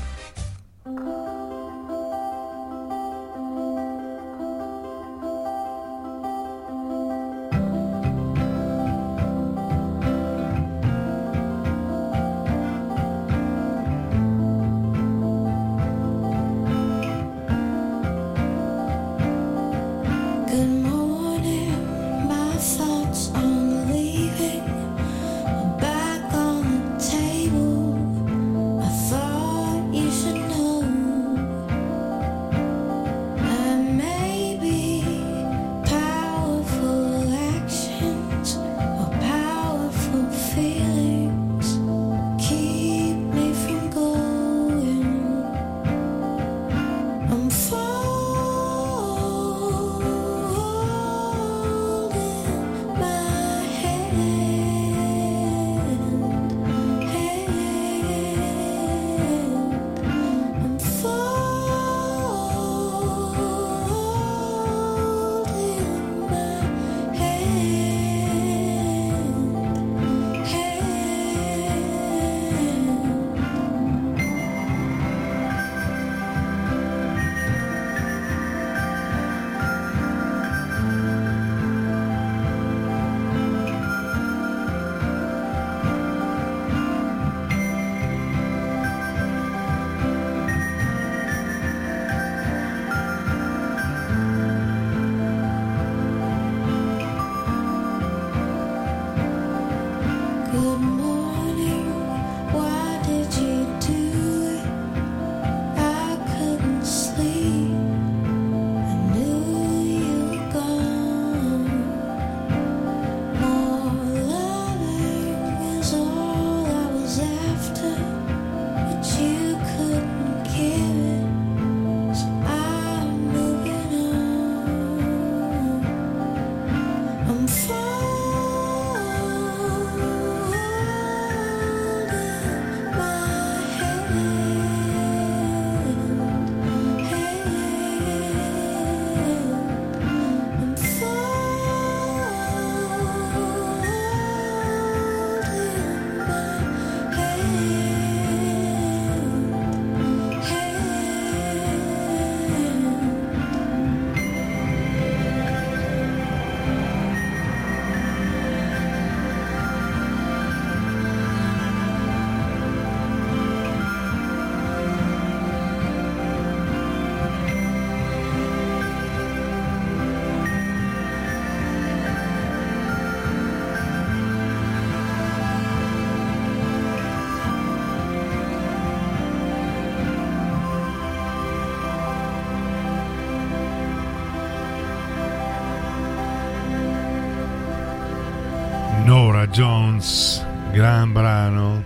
A: gran brano.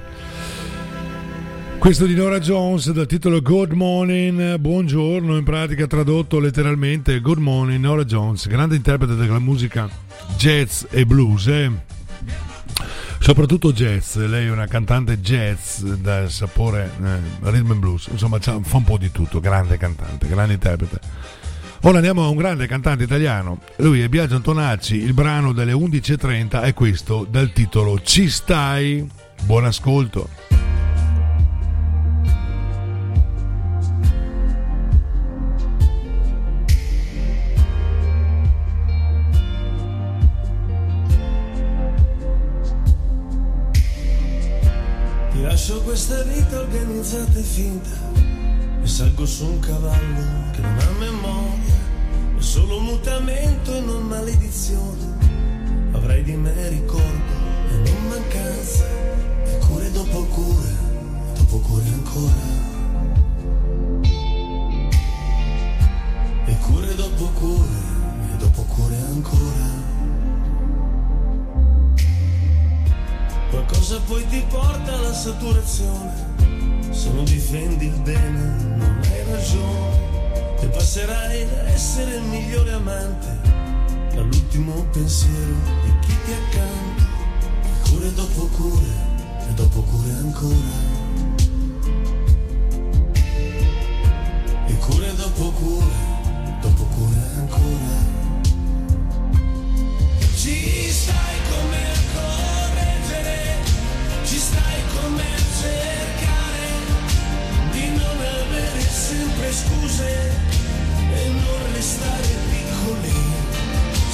A: Questo di Nora Jones dal titolo Good Morning, buongiorno, in pratica tradotto letteralmente Good Morning Nora Jones, grande interprete della musica jazz e blues, eh? soprattutto jazz, lei è una cantante jazz dal sapore eh, rhythm and blues, insomma fa un po' di tutto, grande cantante, grande interprete. Ora andiamo a un grande cantante italiano, lui è Biagio Antonacci, il brano delle 11.30 è questo dal titolo Ci stai? Buon ascolto.
J: Ti lascio questa vita organizzata e finta e salgo su un cavallo che non ha memoria, solo mutamento e non maledizione. Avrai di me ricordo e non mancanza, e cure dopo cure, dopo cure ancora. E cure dopo cure, e dopo cure ancora. Qualcosa poi ti porta alla saturazione. Se non difendi il bene, non hai ragione. E passerai a essere il migliore amante. Dall'ultimo pensiero di chi ti accanto. Cure dopo cure, e dopo cure ancora. E cure dopo cure, dopo cure ancora. Ci stai come a correggere, ci stai come a sempre scuse e non restare piccoli.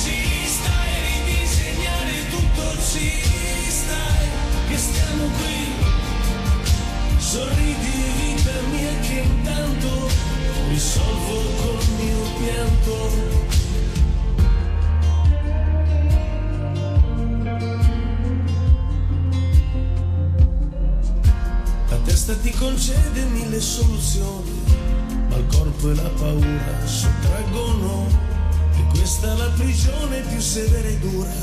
J: Ci stai a ridisegnare tutto, ci stai che stiamo qui. Sorridi vita mia che intanto risolvo col mio pianto. La testa ti concede mille soluzioni, corpo e la paura sottraggono. E questa è la prigione più severa e dura.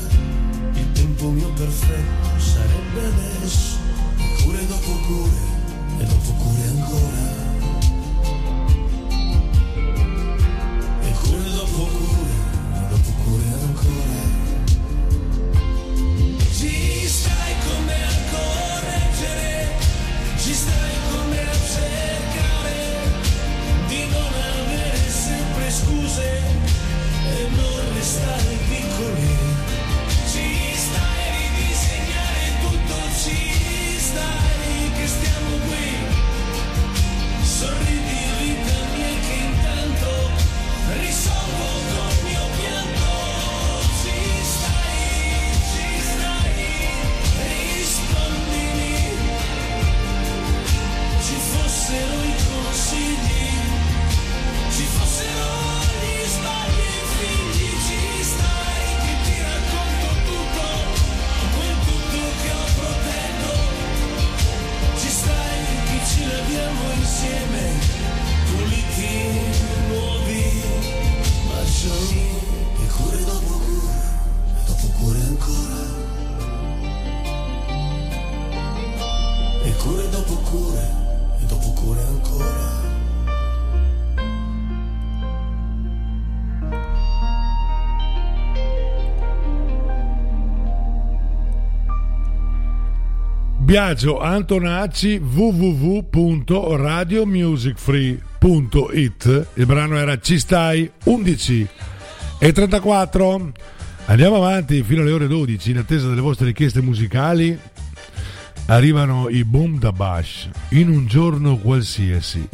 J: Il tempo mio perfetto sarebbe adesso. Cure dopo cure
A: Biagio Antonacci www.radiomusicfree.it il brano era Ci stai? 11 e 34 andiamo avanti fino alle ore 12 in attesa delle vostre richieste musicali arrivano i Boom da Bash in un giorno qualsiasi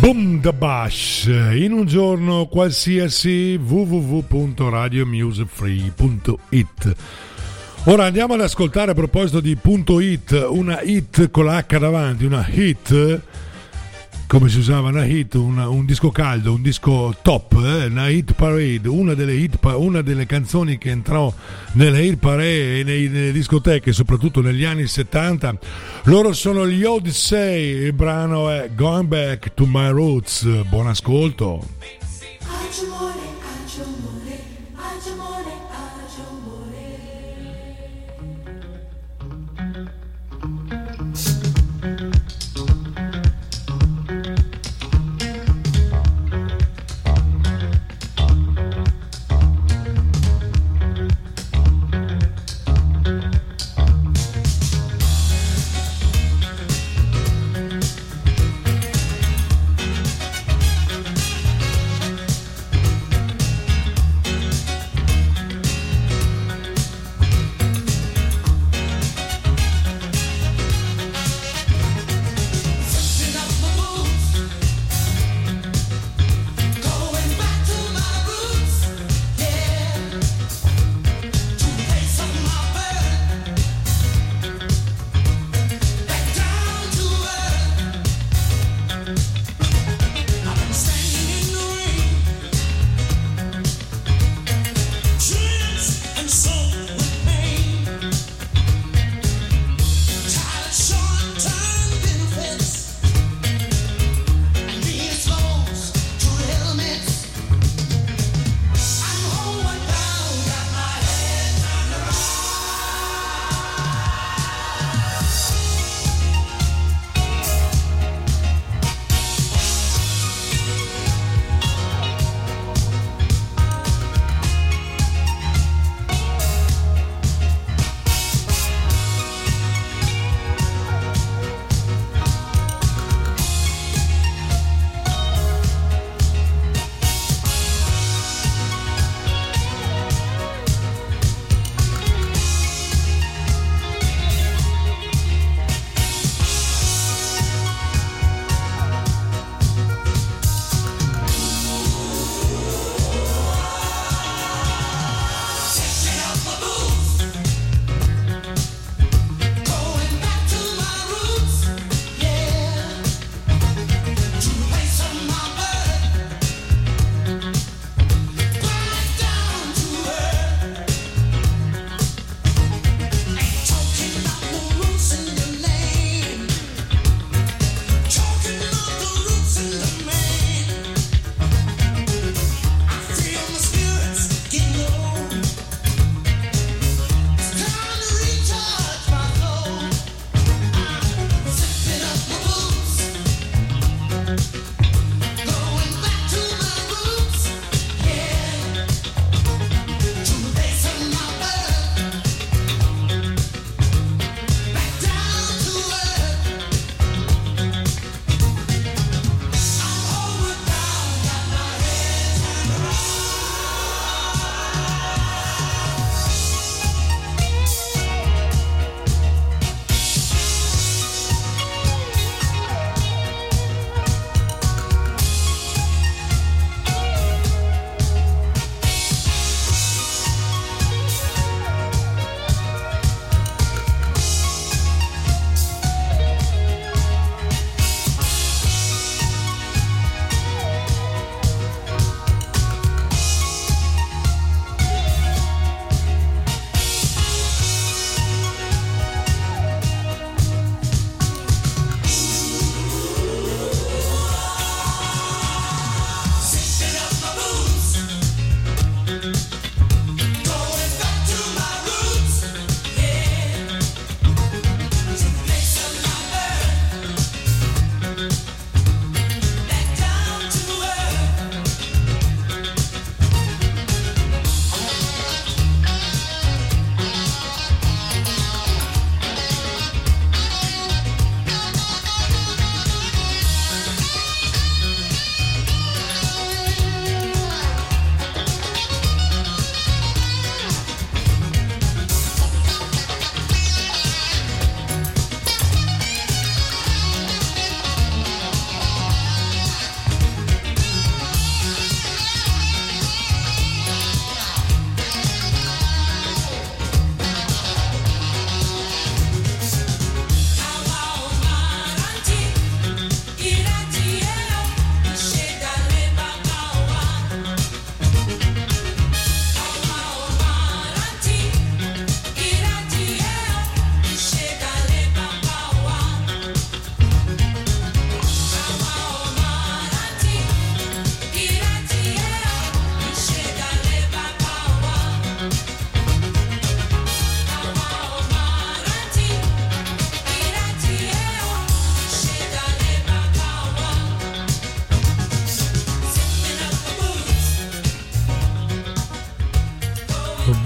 A: Boom da Bash in un giorno qualsiasi www.radiomusefree.it Ora andiamo ad ascoltare a proposito di punto .it una hit con la H davanti, una hit come si usava una hit, una, un disco caldo, un disco top, eh? una hit parade, una delle, hit, una delle, canzoni che entrò nelle hit parade e nei, nelle discoteche, soprattutto negli anni 70. Loro sono gli Odyssey, il brano è Going Back to My Roots. Buon ascolto.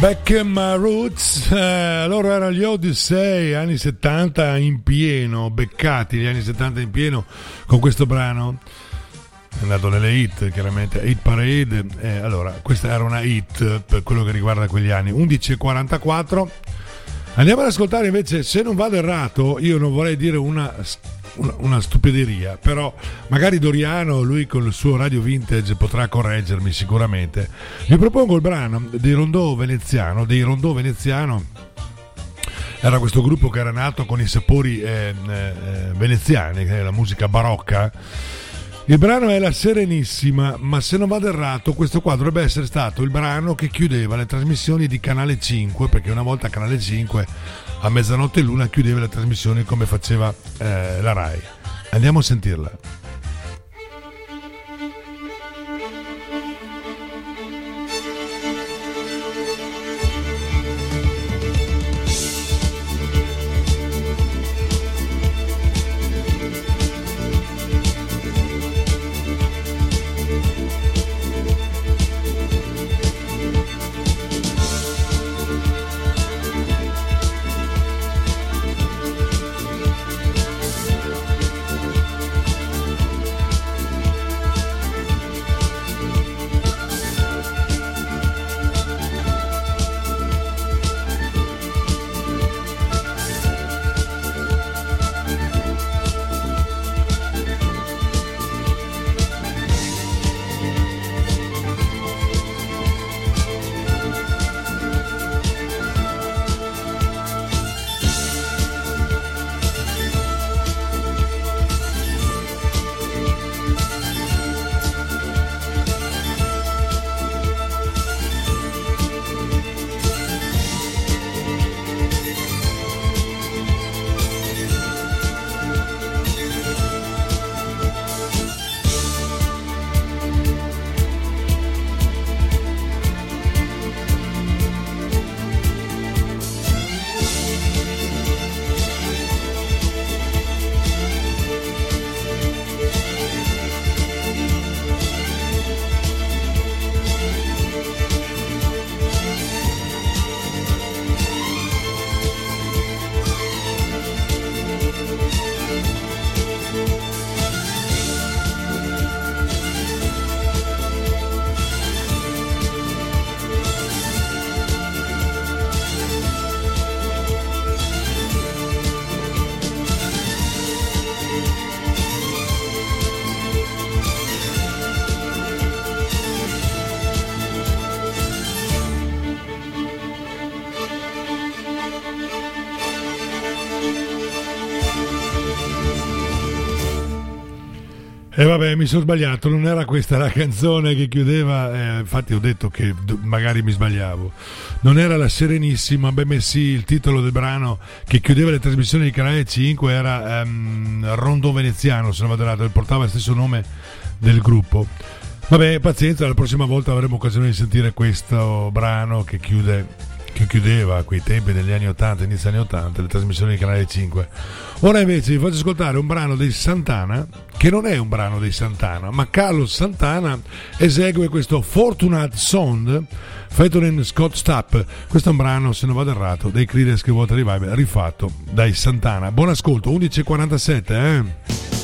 A: Back my roots, eh, loro erano gli Odyssey, anni 70 in pieno, beccati gli anni 70 in pieno con questo brano. È andato nelle hit, chiaramente, hit parade. Eh, allora, questa era una hit per quello che riguarda quegli anni. 11.44. Andiamo ad ascoltare invece, se non vado errato, io non vorrei dire una, una, una stupideria, però magari Doriano, lui con il suo radio vintage potrà correggermi sicuramente. Vi propongo il brano dei Rondò Veneziano, dei Rondò Veneziano. Era questo gruppo che era nato con i sapori eh, eh, veneziani, è la musica barocca. Il brano è La Serenissima, ma se non vado errato, questo qua dovrebbe essere stato il brano che chiudeva le trasmissioni di Canale 5, perché una volta Canale 5 a mezzanotte l'una chiudeva le trasmissioni come faceva eh, la RAI. Andiamo a sentirla. E vabbè, mi sono sbagliato, non era questa la canzone che chiudeva, eh, infatti ho detto che magari mi sbagliavo. Non era la Serenissima, beh sì, il titolo del brano che chiudeva le trasmissioni di Canale 5 era ehm, Rondo Veneziano, se non vado errato, portava il stesso nome del gruppo. Vabbè, pazienza, la prossima volta avremo occasione di sentire questo brano che chiude che chiudeva a quei tempi degli anni 80, inizio anni 80, le trasmissioni di Canale 5. Ora invece vi faccio ascoltare un brano dei Santana, che non è un brano dei Santana, ma Carlos Santana esegue questo Fortunate Song featuring Scott Stapp. Questo è un brano, se non vado errato, dei Creedence Clearwater Revival, rifatto dai Santana. Buon ascolto, 11.47, eh?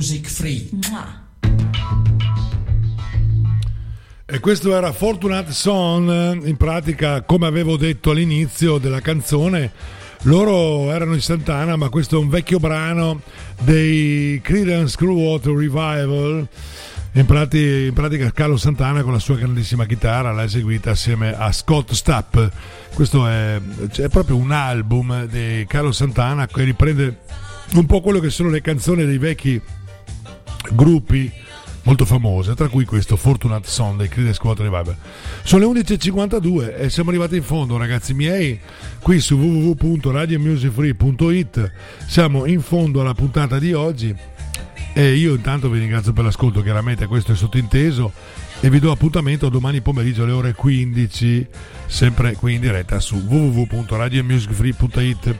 F: Music Free.
A: E questo era Fortunate Son, in pratica come avevo detto all'inizio della canzone, loro erano in Santana ma questo è un vecchio brano dei Creedence Clearwater Revival, in, prati- in pratica Carlo Santana con la sua grandissima chitarra l'ha eseguita assieme a Scott Stapp, questo è, è proprio un album di Carlo Santana che riprende un po' quello che sono le canzoni dei vecchi gruppi molto famose, tra cui questo Fortunate Son dei Creedence Clearwater Revival. Sono le 11.52 e siamo arrivati in fondo, ragazzi miei, qui su www.radiomusicfree.it. Siamo in fondo alla puntata di oggi e io intanto vi ringrazio per l'ascolto, chiaramente questo è sottinteso e vi do appuntamento domani pomeriggio alle ore 15, sempre qui in diretta su www.radiomusicfree.it.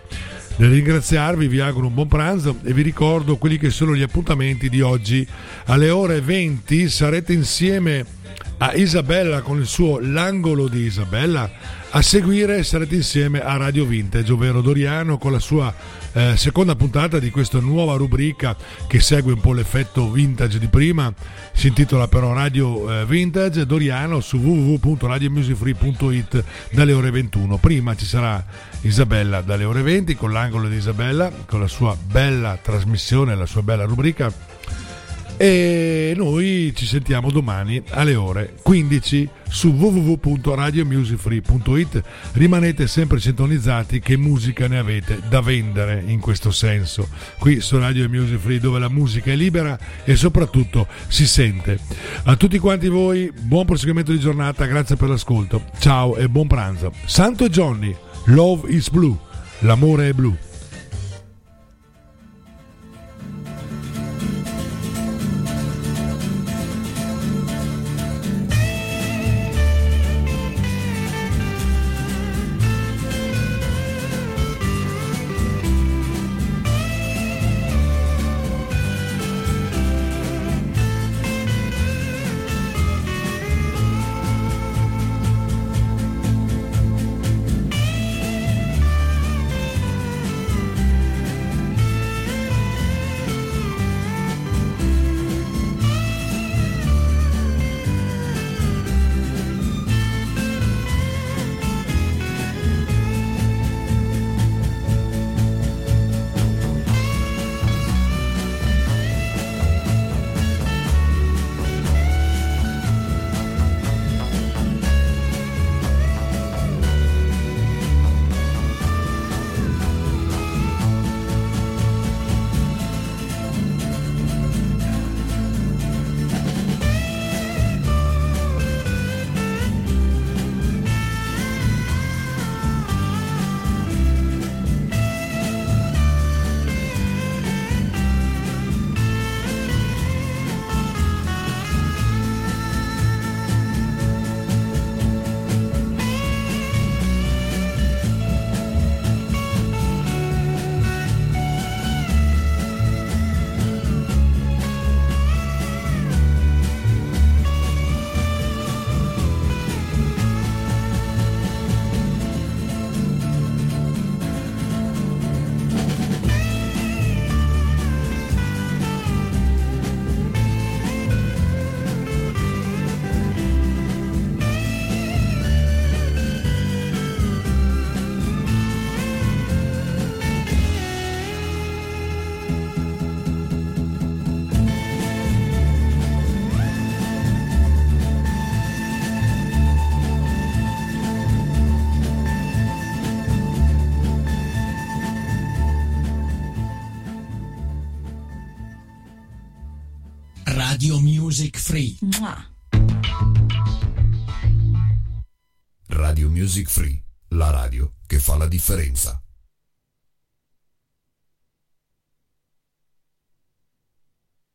A: Nel ringraziarvi vi auguro un buon pranzo e vi ricordo quelli che sono gli appuntamenti di oggi. Alle ore 20 sarete insieme a Isabella con il suo L'angolo di Isabella. A seguire sarete insieme a Radio Vintage, ovvero Doriano con la sua eh, seconda puntata di questa nuova rubrica che segue un po' l'effetto vintage di prima. Si intitola però Radio eh, Vintage. Doriano su www.radiomusicfree.it dalle ore 21. Prima ci sarà Isabella dalle ore 20 con l'angolo di Isabella, con la sua bella trasmissione, la sua bella rubrica. E noi ci sentiamo domani alle ore 15 su www.radiomusicfree.it. Rimanete sempre sintonizzati che musica ne avete da vendere in questo senso. Qui su Radio Music Free dove la musica è libera e soprattutto si sente. A tutti quanti voi buon proseguimento di giornata, grazie per l'ascolto. Ciao e buon pranzo. Santo Johnny, Love is Blue. L'amore è blu.